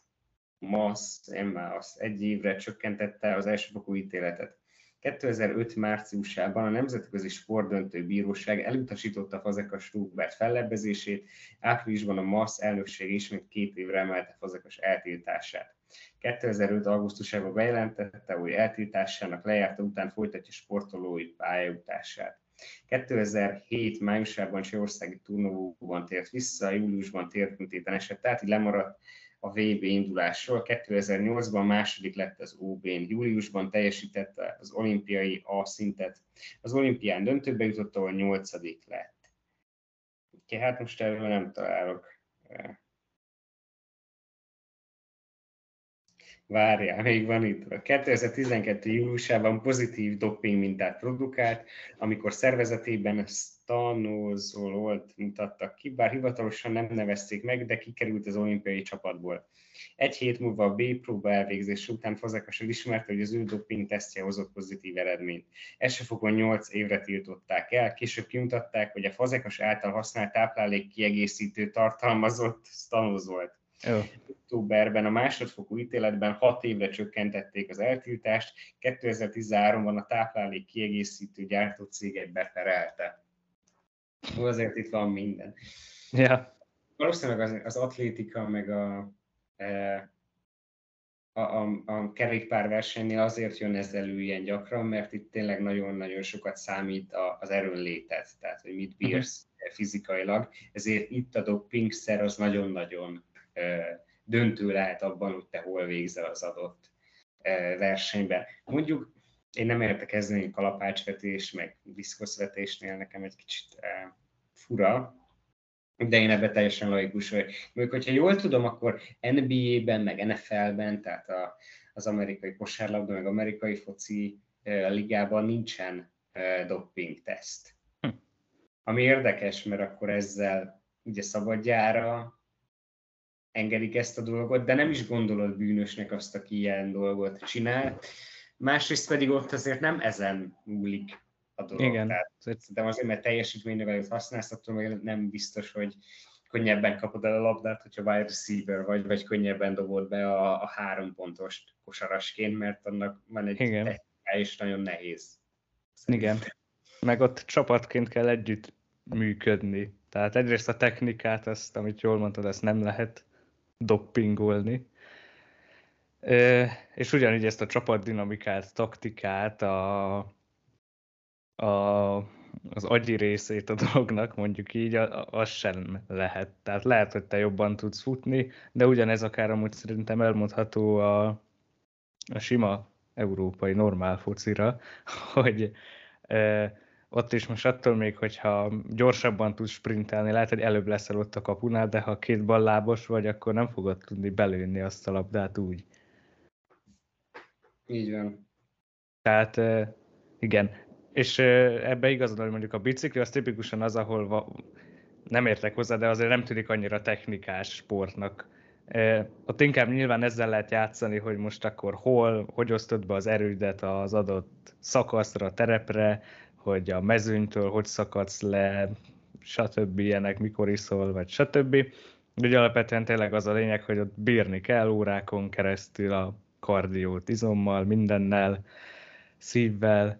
MASZ, MASZ egy évre csökkentette az elsőfokú ítéletet. 2005 márciusában a Nemzetközi Sportdöntő Bíróság elutasította Fazekas Rúgbert fellebbezését, áprilisban a MASZ elnökség ismét két évre emelte Fazekas eltiltását. 2005. augusztusában bejelentette, hogy eltiltásának lejárta után folytatja sportolói pályájutását. 2007 májusában Csehországi turnóban tért vissza, júliusban térköntéten esett át, így lemaradt a VB indulásról. 2008-ban második lett az OB-n, júliusban teljesítette az olimpiai A szintet. Az olimpián döntőbe jutott, ahol nyolcadik lett. Okay, hát most erről nem találok Várjál, még van itt. 2012. júliusában pozitív doping mintát produkált, amikor szervezetében stanozololt mutattak ki, bár hivatalosan nem nevezték meg, de kikerült az olimpiai csapatból. Egy hét múlva a B próba elvégzés után Fazekas elismerte, hogy az ő doping tesztje hozott pozitív eredményt. Esefokon 8 évre tiltották el, később kimutatták, hogy a Fazekas által használt táplálék kiegészítő tartalmazott stanozolt. Októberben a másodfokú ítéletben 6 évre csökkentették az eltiltást, 2013-ban a táplálék kiegészítő gyártócéget beperelte. Azért itt van minden. Ja. Valószínűleg az, az atlétika, meg a a, a, a kerékpárversenynél azért jön ez elő ilyen gyakran, mert itt tényleg nagyon-nagyon sokat számít az erőnlétet, tehát hogy mit mhm. bírsz uh-huh. fizikailag, ezért itt a dopingszer az nagyon-nagyon döntő lehet abban, hogy te hol végzel az adott versenyben. Mondjuk én nem értek ezzel kalapácsvetés, meg diszkoszvetésnél nekem egy kicsit fura, de én ebben teljesen laikus vagyok. Még hogyha jól tudom, akkor NBA-ben, meg NFL-ben, tehát a, az amerikai kosárlabda, meg amerikai foci ligában nincsen doping teszt. Hm. Ami érdekes, mert akkor ezzel ugye szabadjára engedik ezt a dolgot, de nem is gondolod bűnösnek azt, aki ilyen dolgot csinál. Másrészt pedig ott azért nem ezen múlik a dolog. Igen. Tehát, szerintem azért, mert teljesítménynövelőt használsz, attól még nem biztos, hogy könnyebben kapod el a labdát, hogyha wide receiver vagy, vagy könnyebben dobod be a, a három pontos kosarasként, mert annak van egy Igen. és nagyon nehéz. Szerintem. Igen. Meg ott csapatként kell együtt működni. Tehát egyrészt a technikát, azt, amit jól mondtad, ezt nem lehet doppingolni. És ugyanígy ezt a csapatdinamikát, taktikát, a, a, az agyi részét a dolognak, mondjuk így, az sem lehet. Tehát lehet, hogy te jobban tudsz futni, de ugyanez akár amúgy szerintem elmondható a, a sima európai normál focira, hogy ott is most attól még, hogyha gyorsabban tudsz sprintelni, lehet, hogy előbb leszel ott a kapunál, de ha két ballábos vagy, akkor nem fogod tudni belőni azt a labdát úgy. Így van. Tehát igen, és ebbe igazad, hogy mondjuk a bicikli az tipikusan az, ahol va- nem értek hozzá, de azért nem tűnik annyira technikás sportnak. Ott inkább nyilván ezzel lehet játszani, hogy most akkor hol, hogy osztod be az erődet az adott szakaszra, terepre, hogy a mezőnytől hogy szakadsz le, stb. ilyenek, mikor iszol, vagy stb. Ugye alapvetően tényleg az a lényeg, hogy ott bírni kell órákon keresztül a kardiót izommal, mindennel, szívvel,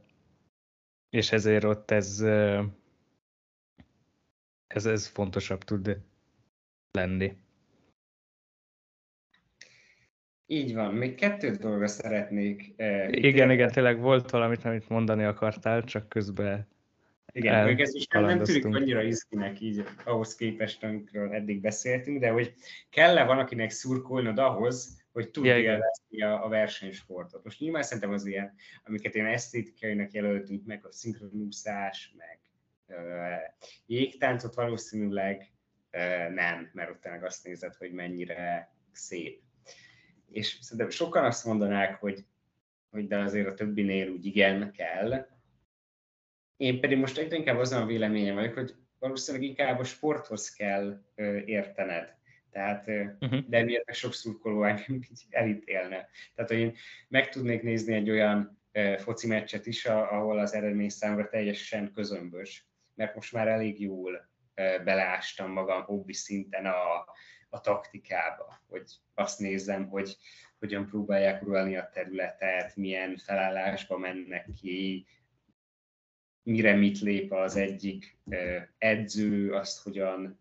és ezért ott ez, ez, ez fontosabb tud lenni. Így van, még kettő dolgra szeretnék. Eh, igen, igen, tényleg volt valamit, amit mondani akartál, csak közben igen, még ez is nem tűnik annyira izginek így ahhoz képest, amikről eddig beszéltünk, de hogy kell-e van, akinek szurkolnod ahhoz, hogy tudja ja, élvezni a, a versenysportot. Most nyilván szerintem az ilyen, amiket én esztétikainak jelöltünk meg, a szinkronúszás, meg uh, jégtáncot valószínűleg uh, nem, mert ott tényleg azt nézed, hogy mennyire szép. És szerintem sokan azt mondanák, hogy, hogy de azért a többinél úgy igen kell. Én pedig most egyre inkább azon a véleményem vagyok, hogy valószínűleg inkább a sporthoz kell uh, értened tehát, uh-huh. de miért meg sok szurkoló engem elítélne. Tehát, hogy én meg tudnék nézni egy olyan foci meccset is, ahol az eredmény számra teljesen közömbös, mert most már elég jól beleástam magam hobbi szinten a, a taktikába, hogy azt nézem, hogy hogyan próbálják uralni a területet, milyen felállásba mennek ki, mire mit lép az egyik edző, azt hogyan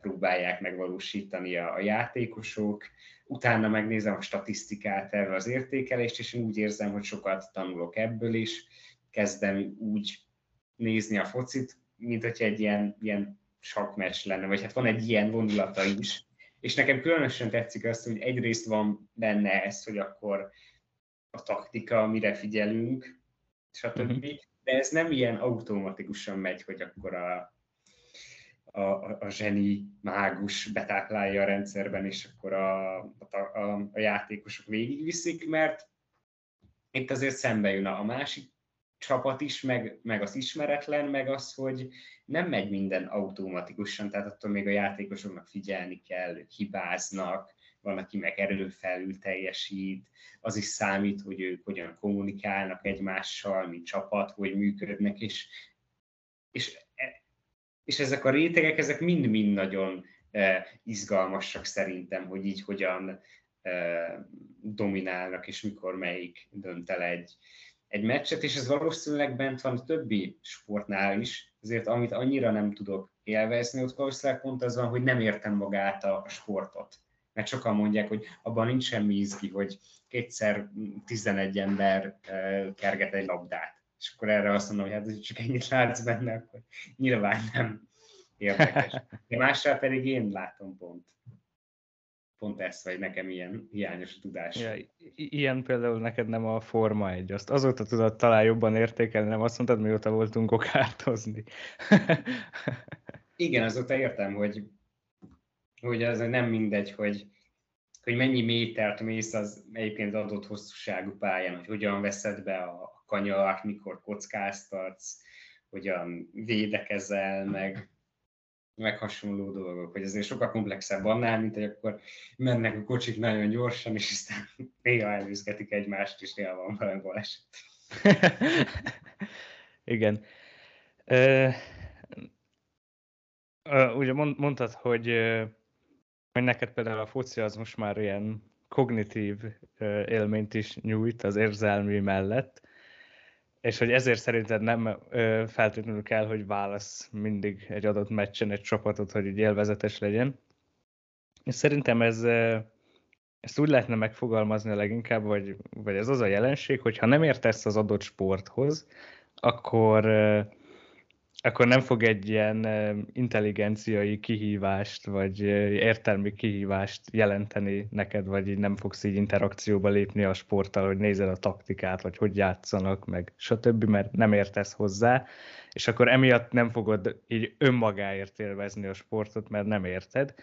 próbálják megvalósítani a, a játékosok, utána megnézem a statisztikát erről az értékelést, és én úgy érzem, hogy sokat tanulok ebből is, kezdem úgy nézni a focit, mint hogy egy ilyen, ilyen sakkmeccs lenne, vagy hát van egy ilyen vonulata is. És nekem különösen tetszik azt, hogy egyrészt van benne ez, hogy akkor a taktika, mire figyelünk, stb. Uh-huh. De ez nem ilyen automatikusan megy, hogy akkor a a, a, zseni mágus betáplálja a rendszerben, és akkor a, a, a, a játékosok végigviszik, mert itt azért szembe jön a másik csapat is, meg, meg az ismeretlen, meg az, hogy nem megy minden automatikusan, tehát attól még a játékosoknak figyelni kell, hibáznak, van, aki meg erőfelül teljesít, az is számít, hogy ők hogyan kommunikálnak egymással, mi csapat, hogy működnek, és, és, és ezek a rétegek, ezek mind-mind nagyon eh, izgalmasak szerintem, hogy így hogyan eh, dominálnak, és mikor melyik dönt el egy, egy meccset, és ez valószínűleg bent van a többi sportnál is, ezért amit annyira nem tudok élvezni, ott valószínűleg pont az van, hogy nem értem magát a, sportot. Mert sokan mondják, hogy abban nincs semmi izgi, hogy kétszer 11 ember kerget egy labdát. És akkor erre azt mondom, hogy hát csak ennyit látsz benne, akkor nyilván nem érdekes. De másrá pedig én látom pont pont ez, vagy nekem ilyen hiányos tudás. Ja, ilyen például neked nem a Forma egy, azt azóta tudod talán jobban értékelni, nem azt mondtad, mióta voltunk kokártozni. Igen, azóta értem, hogy, hogy az nem mindegy, hogy, hogy mennyi métert mész az egyébként adott hosszúságú pályán, hogy hogyan veszed be a kanyart, mikor kockáztatsz, hogyan védekezel, meg meg hasonló dolgok, hogy azért sokkal komplexebb annál, mint hogy akkor mennek a kocsik nagyon gyorsan, és aztán néha elvizsgetik egymást, és néha van valami baleset. Igen. Uh, uh, ugye mondtad, hogy, hogy neked például a foci az most már ilyen kognitív élményt is nyújt az érzelmi mellett, és hogy ezért szerinted nem ö, feltétlenül kell, hogy válasz mindig egy adott meccsen egy csapatot, hogy úgy élvezetes legyen. És szerintem ez, ezt úgy lehetne megfogalmazni a leginkább, vagy, vagy ez az a jelenség, hogy ha nem értesz az adott sporthoz, akkor akkor nem fog egy ilyen intelligenciai kihívást, vagy értelmi kihívást jelenteni neked, vagy így nem fogsz így interakcióba lépni a sporttal, hogy nézed a taktikát, vagy hogy játszanak, meg stb., mert nem értesz hozzá, és akkor emiatt nem fogod így önmagáért élvezni a sportot, mert nem érted,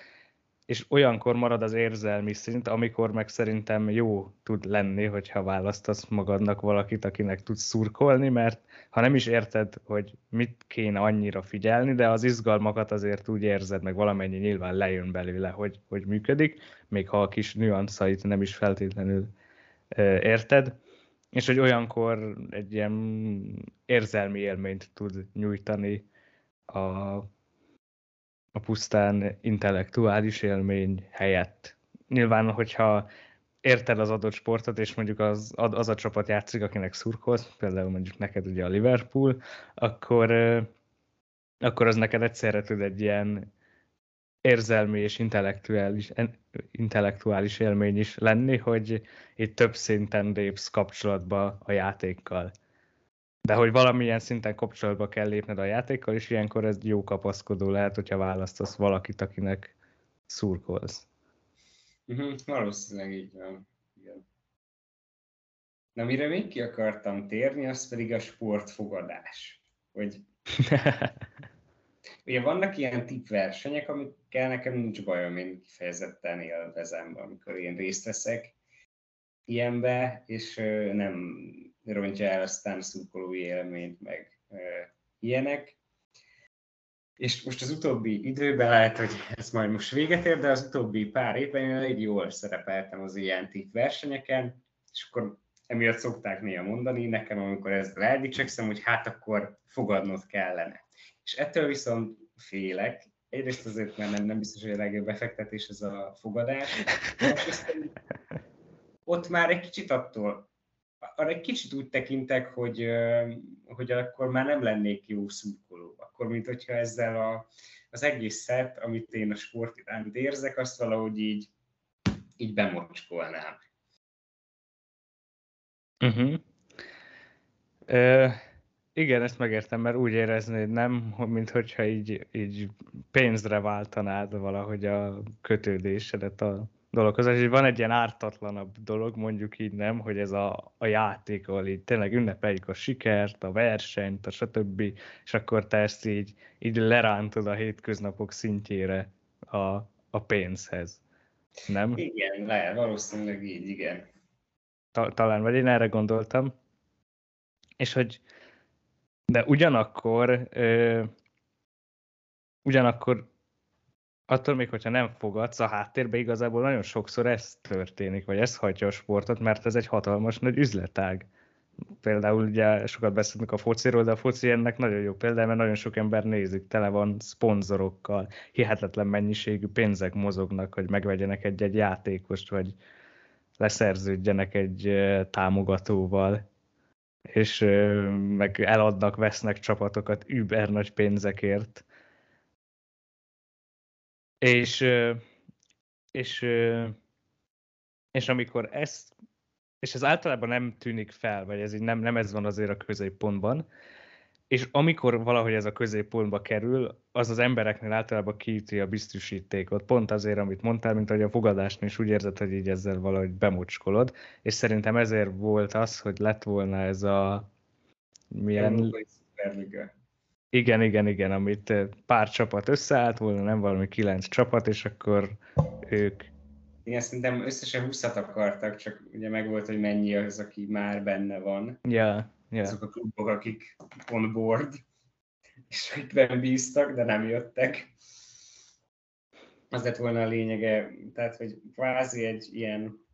és olyankor marad az érzelmi szint, amikor meg szerintem jó tud lenni, hogyha választasz magadnak valakit, akinek tudsz szurkolni, mert ha nem is érted, hogy mit kéne annyira figyelni, de az izgalmakat azért úgy érzed, meg valamennyi nyilván lejön belőle, hogy, hogy működik, még ha a kis nüanszait nem is feltétlenül érted, és hogy olyankor egy ilyen érzelmi élményt tud nyújtani a a pusztán intellektuális élmény helyett. Nyilván, hogyha érted az adott sportot, és mondjuk az, az a csapat játszik, akinek szurkolsz, például mondjuk neked ugye a Liverpool, akkor, akkor az neked egyszerre tud egy ilyen érzelmi és intellektuális, intellektuális élmény is lenni, hogy itt több szinten lépsz kapcsolatba a játékkal. De hogy valamilyen szinten kapcsolatba kell lépned a játékkal, és ilyenkor ez jó kapaszkodó lehet, hogyha választasz valakit, akinek szurkolsz. Uh-huh, valószínűleg így van. Igen. Na, mire még ki akartam térni, az pedig a sportfogadás. Hogy Ugye vannak ilyen tippversenyek, amikkel nekem nincs bajom, én kifejezetten élvezem, amikor én részt veszek ilyenbe, és nem rontja el aztán a szurkolói élményt, meg e, ilyenek. És most az utóbbi időben lehet, hogy ez majd most véget ér, de az utóbbi pár évben én elég jól szerepeltem az ilyen tip versenyeken, és akkor emiatt szokták néha mondani nekem, amikor ezzel eldicsekszem, hogy hát akkor fogadnod kellene. És ettől viszont félek, egyrészt azért, mert nem, nem biztos, hogy a legjobb befektetés ez a fogadás, ott már egy kicsit attól arra egy kicsit úgy tekintek, hogy, hogy akkor már nem lennék jó szurkoló. Akkor, mint hogyha ezzel a, az egészet, amit én a sport iránt érzek, azt valahogy így, így bemocskolnám. Uh-huh. Uh, igen, ezt megértem, mert úgy éreznéd, nem, mint hogyha így, így pénzre váltanád valahogy a kötődésedet a dologhoz. És van egy ilyen ártatlanabb dolog, mondjuk így nem, hogy ez a, a játék, ahol így tényleg ünnepeljük a sikert, a versenyt, a stb. És akkor te ezt így, így lerántod a hétköznapok szintjére a, a pénzhez. Nem? Igen, lehet, valószínűleg így, igen. Ta, talán, vagy én erre gondoltam. És hogy, de ugyanakkor, ö, ugyanakkor attól még, hogyha nem fogadsz a háttérbe, igazából nagyon sokszor ez történik, vagy ez hagyja a sportot, mert ez egy hatalmas nagy üzletág. Például ugye sokat beszélünk a fociról, de a foci ennek nagyon jó példa, mert nagyon sok ember nézik, tele van szponzorokkal, hihetetlen mennyiségű pénzek mozognak, hogy megvegyenek egy-egy játékost, vagy leszerződjenek egy támogatóval, és meg eladnak, vesznek csapatokat über nagy pénzekért és, és, és amikor ezt, és ez általában nem tűnik fel, vagy ez így nem, nem ez van azért a középpontban, és amikor valahogy ez a középpontba kerül, az az embereknél általában kiüti a biztosítékot. Pont azért, amit mondtál, mint hogy a fogadásnál is úgy érzed, hogy így ezzel valahogy bemocskolod. És szerintem ezért volt az, hogy lett volna ez a milyen... Igen, igen, igen, amit eh, pár csapat összeállt volna, nem valami kilenc csapat, és akkor ők... Igen, szerintem összesen 20 akartak, csak ugye meg volt, hogy mennyi az, aki már benne van. Ja, ja. Azok a klubok, akik on board, és akikben bíztak, de nem jöttek. Az lett volna a lényege, tehát, hogy kvázi egy ilyen,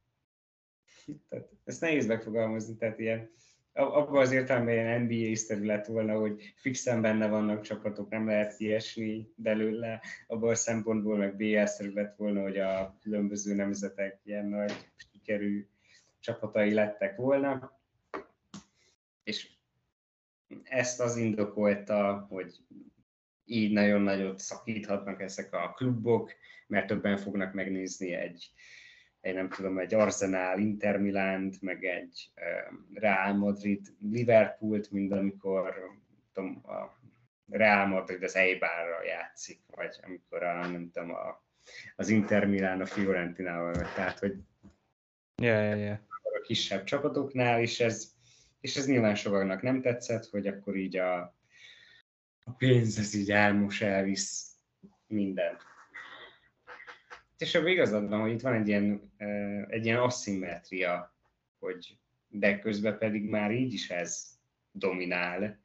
tehát ezt nehéz megfogalmazni, tehát ilyen abban az értelemben ilyen NBA-szerű lett volna, hogy fixen benne vannak csapatok, nem lehet kiesni belőle, abban a szempontból meg BL-szerű volna, hogy a különböző nemzetek ilyen nagy sikerű csapatai lettek volna, és ezt az indokolta, hogy így nagyon nagyot szakíthatnak ezek a klubok, mert többen fognak megnézni egy egy nem tudom, egy Arsenal, Inter Milánt, meg egy Real Madrid, Liverpoolt, mint amikor tudom, a Real Madrid az Eibarra játszik, vagy amikor a, nem tudom, a, az Inter Milán a Fiorentinával, tehát hogy yeah, yeah, yeah. a kisebb csapatoknál, és ez, és ez nyilván sokaknak nem tetszett, hogy akkor így a, a pénz ez így elmos, elvisz mindent és ebben igazad van, hogy itt van egy ilyen, egy ilyen aszimmetria, hogy de közben pedig már így is ez dominál,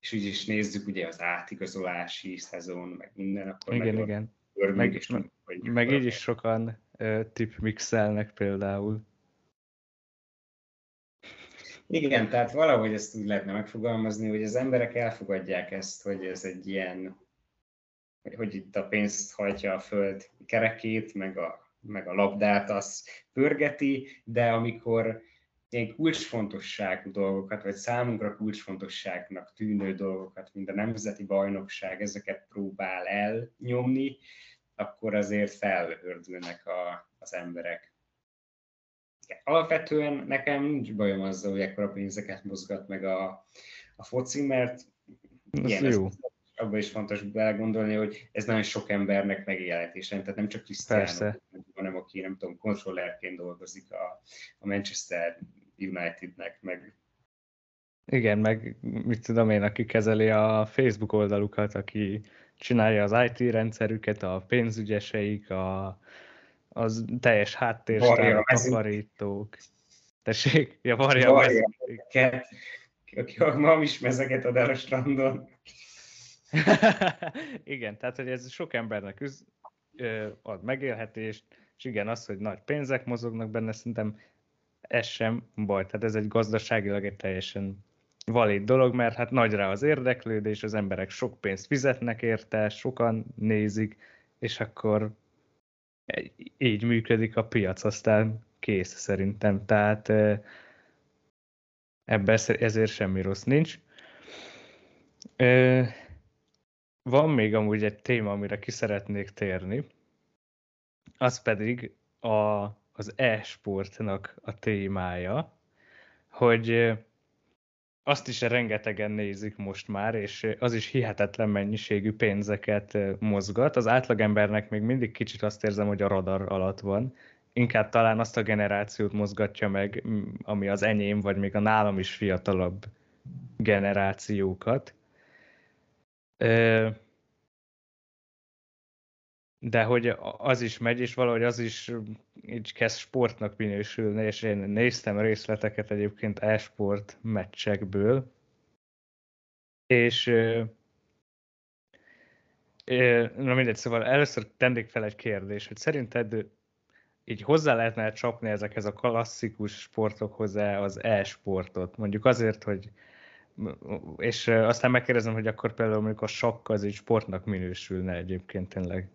és úgy is nézzük ugye az átigazolási szezon, meg minden, akkor igen, meg igen. meg, és meg, meg így is sokan uh, tipmixelnek például. Igen, tehát valahogy ezt úgy lehetne megfogalmazni, hogy az emberek elfogadják ezt, hogy ez egy ilyen hogy itt a pénzt hajtja a föld kerekét, meg a, meg a labdát, az pörgeti, de amikor ilyen kulcsfontosságú dolgokat, vagy számunkra kulcsfontosságnak tűnő dolgokat, mint a nemzeti bajnokság, ezeket próbál elnyomni, akkor azért felhördülnek a, az emberek. Alapvetően nekem nincs bajom azzal, hogy ekkora pénzeket mozgat meg a, a foci, mert ez ilyen, jó. Ez, abban is fontos belegondolni, hogy ez nagyon sok embernek megélhetés, tehát nem csak Cristiano, hanem aki nem tudom, kontrollerként dolgozik a, a Manchester Unitednek, meg igen, meg mit tudom én, aki kezeli a Facebook oldalukat, aki csinálja az IT rendszerüket, a pénzügyeseik, a, az teljes háttérstár, a takarítók. Tessék? Ja, varja, varja a aki a mamis mezeget ad el a strandon. igen, tehát hogy ez sok embernek üz, ö, ad megélhetést, és igen, az, hogy nagy pénzek mozognak benne, szerintem ez sem baj. Tehát ez egy gazdaságilag egy teljesen valid dolog, mert hát nagy rá az érdeklődés, az emberek sok pénzt fizetnek érte, sokan nézik, és akkor így működik a piac, aztán kész szerintem. Tehát ebben ezért semmi rossz nincs. Van még amúgy egy téma, amire ki szeretnék térni, az pedig a, az e-sportnak a témája, hogy azt is rengetegen nézik most már, és az is hihetetlen mennyiségű pénzeket mozgat. Az átlagembernek még mindig kicsit azt érzem, hogy a radar alatt van, inkább talán azt a generációt mozgatja meg, ami az enyém, vagy még a nálam is fiatalabb generációkat. De hogy az is megy, és valahogy az is így kezd sportnak minősülni, és én néztem részleteket egyébként e-sport meccsekből, és na mindegy, szóval először tennék fel egy kérdés, hogy szerinted így hozzá lehetne csapni ezekhez a klasszikus sportokhoz az e-sportot? Mondjuk azért, hogy és aztán megkérdezem, hogy akkor például mondjuk a sakk az egy sportnak minősülne egyébként tényleg.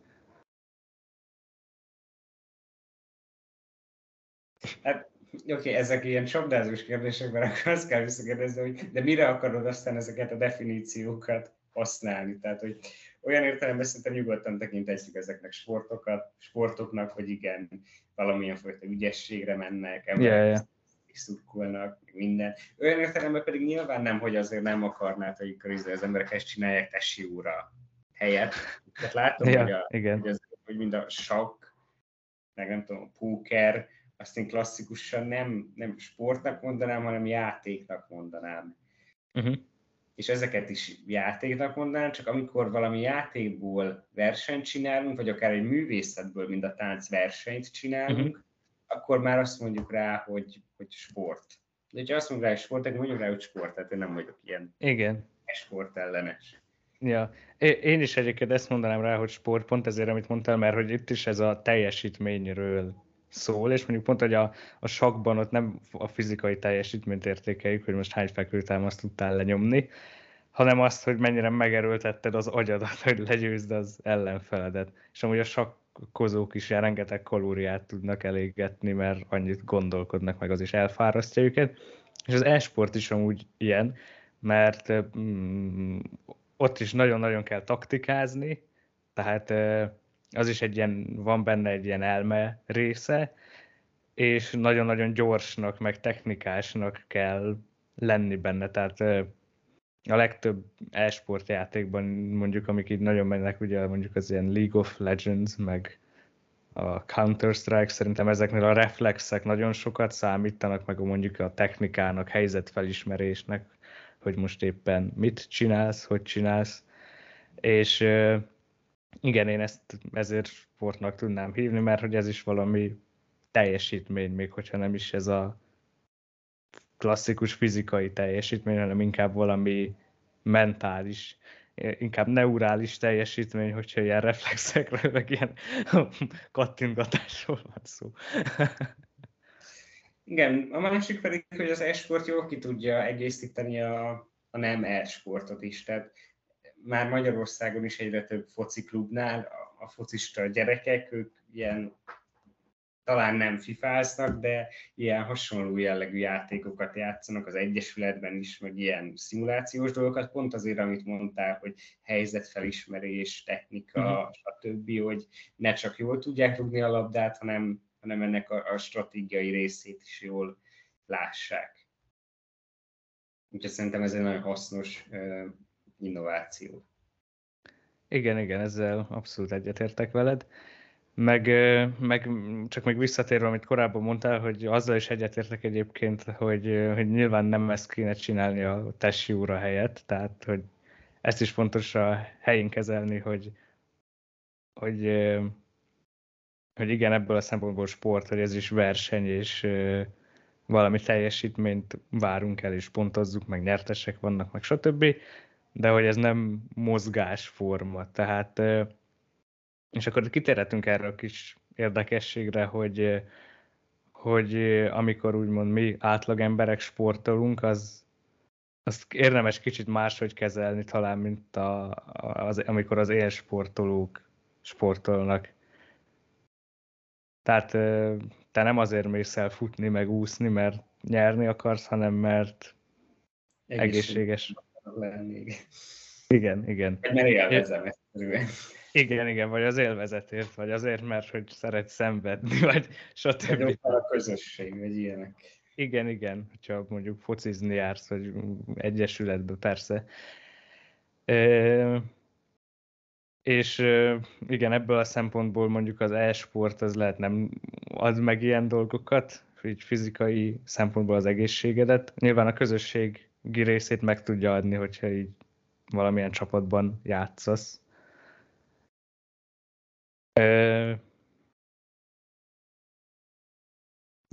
Hát, oké, okay, ezek ilyen csapdázós kérdések, mert akkor azt kell visszakérdezni, hogy de mire akarod aztán ezeket a definíciókat használni? Tehát, hogy olyan értelemben szerintem nyugodtan tekinthetjük ezeknek sportokat, sportoknak, hogy igen, valamilyen fajta ügyességre mennek, emberek yeah, yeah. Szurkolnak, minden. Olyan értelemben pedig nyilván nem, hogy azért nem akarnád, hogy az emberek ezt csinálják tesi óra helyett. Tehát látom, yeah, hogy, a, igen. Hogy, az, hogy mind a sakk, meg nem tudom, a póker, azt én klasszikusan nem, nem sportnak mondanám, hanem játéknak mondanám. Uh-huh és ezeket is játéknak mondanám, csak amikor valami játékból versenyt csinálunk, vagy akár egy művészetből, mint a tánc versenyt csinálunk, uh-huh. Akkor már azt mondjuk rá, hogy, hogy sport. De ha azt mondjuk rá, hogy sport, akkor mondjuk rá, hogy sport, tehát én nem vagyok ilyen Igen. sport ellenes. Ja, én is egyébként ezt mondanám rá, hogy sport, pont ezért, amit mondtál, mert hogy itt is ez a teljesítményről szól, és mondjuk pont, hogy a, a sakban ott nem a fizikai teljesítményt értékeljük, hogy most hány fekvőtámaszt tudtál lenyomni, hanem azt, hogy mennyire megerőltetted az agyadat, hogy legyőzd az ellenfeledet. És amúgy a sakkozók is rengeteg kalóriát tudnak elégetni, mert annyit gondolkodnak, meg az is elfárasztja őket. És az e-sport is amúgy ilyen, mert mm, ott is nagyon-nagyon kell taktikázni, tehát az is egy ilyen, van benne egy ilyen elme része, és nagyon-nagyon gyorsnak, meg technikásnak kell lenni benne, tehát a legtöbb e-sport játékban mondjuk, amik így nagyon mennek, ugye mondjuk az ilyen League of Legends, meg a Counter-Strike, szerintem ezeknél a reflexek nagyon sokat számítanak, meg mondjuk a technikának, helyzetfelismerésnek, hogy most éppen mit csinálsz, hogy csinálsz, és igen, én ezt ezért sportnak tudnám hívni, mert hogy ez is valami teljesítmény, még hogyha nem is ez a klasszikus fizikai teljesítmény, hanem inkább valami mentális, inkább neurális teljesítmény, hogyha ilyen reflexekről, meg ilyen kattingatásról van szó. Igen, a másik pedig, hogy az e-sport jól ki tudja egészíteni a, a nem e-sportot is. Tehát már Magyarországon is egyre több fociklubnál a, a focista gyerekek, ők ilyen talán nem fifáznak, de ilyen hasonló jellegű játékokat játszanak az Egyesületben is, meg ilyen szimulációs dolgokat, pont azért, amit mondtál, hogy helyzetfelismerés, technika, uh-huh. stb., hogy ne csak jól tudják rúgni a labdát, hanem, hanem ennek a, a stratégiai részét is jól lássák. Úgyhogy szerintem ez egy nagyon hasznos uh, innováció. Igen, igen, ezzel abszolút egyetértek veled. Meg, meg csak még visszatérve, amit korábban mondtál, hogy azzal is egyetértek egyébként, hogy, hogy nyilván nem ezt kéne csinálni a tesi úra helyett, tehát hogy ezt is fontos a helyén kezelni, hogy, hogy, hogy igen, ebből a szempontból sport, hogy ez is verseny, és valami teljesítményt várunk el, és pontozzuk, meg nyertesek vannak, meg stb. De hogy ez nem mozgásforma, tehát és akkor kitérhetünk erre a kis érdekességre, hogy, hogy amikor úgymond mi átlag emberek sportolunk, az, az érdemes kicsit máshogy kezelni talán, mint a, az, amikor az élsportolók sportolnak. Tehát te nem azért mész el futni, meg úszni, mert nyerni akarsz, hanem mert egészséges. Lenni. Igen, igen. Mert élvezem egyszerűen. Igen, igen, vagy az élvezetért, vagy azért, mert hogy szeret szenvedni, vagy stb. Vagy a közösség, vagy ilyenek. Igen, igen, hogyha mondjuk focizni jársz, vagy egyesületbe, persze. És igen, ebből a szempontból mondjuk az e-sport az lehet nem ad meg ilyen dolgokat, így fizikai szempontból az egészségedet. Nyilván a közösségi részét meg tudja adni, hogyha így valamilyen csapatban játszasz.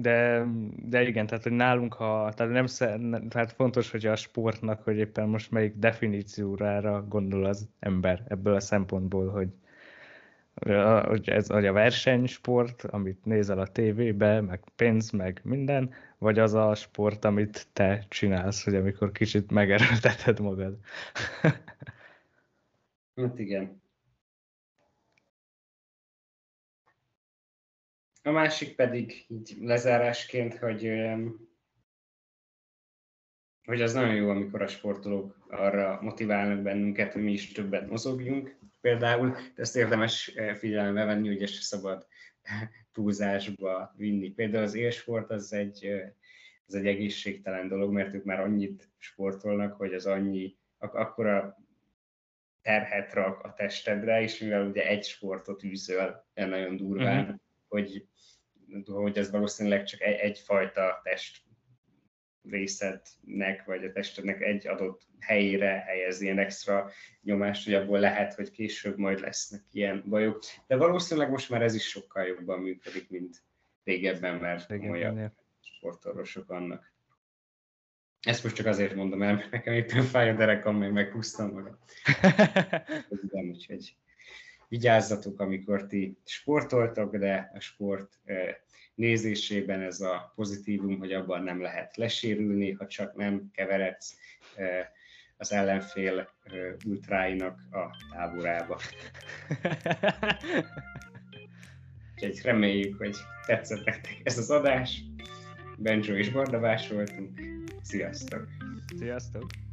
De, de igen, tehát hogy nálunk, ha, tehát, nem, tehát fontos, hogy a sportnak, hogy éppen most melyik definíciórára gondol az ember ebből a szempontból, hogy, hogy ez hogy a versenysport, amit nézel a tévébe, meg pénz, meg minden, vagy az a sport, amit te csinálsz, hogy amikor kicsit megerőlteted magad. hát igen. A másik pedig így lezárásként, hogy, hogy az nagyon jó, amikor a sportolók arra motiválnak bennünket, hogy mi is többet mozogjunk. Például ezt érdemes figyelembe venni, hogy ezt szabad túlzásba vinni. Például az élsport az egy, az egy egészségtelen dolog, mert ők már annyit sportolnak, hogy az annyi, ak- akkora terhet rak a testedre, és mivel ugye egy sportot űzöl nagyon durván, uh-huh. Hogy hogy ez valószínűleg csak egy, egyfajta test részednek, vagy a testednek egy adott helyére helyez ilyen extra nyomást, hogy abból lehet, hogy később majd lesznek ilyen bajok. De valószínűleg most már ez is sokkal jobban működik, mint régebben, mert olyan sportorvosok vannak. Ezt most csak azért mondom el, mert nekem éppen fáj a derekam, meg meghúztam magam. úgyhogy vigyázzatok, amikor ti sportoltok, de a sport nézésében ez a pozitívum, hogy abban nem lehet lesérülni, ha csak nem keveredsz az ellenfél ultráinak a táborába. Úgyhogy reméljük, hogy tetszett nektek ez az adás. Benjo és Bardabás voltunk. Sziasztok! Sziasztok!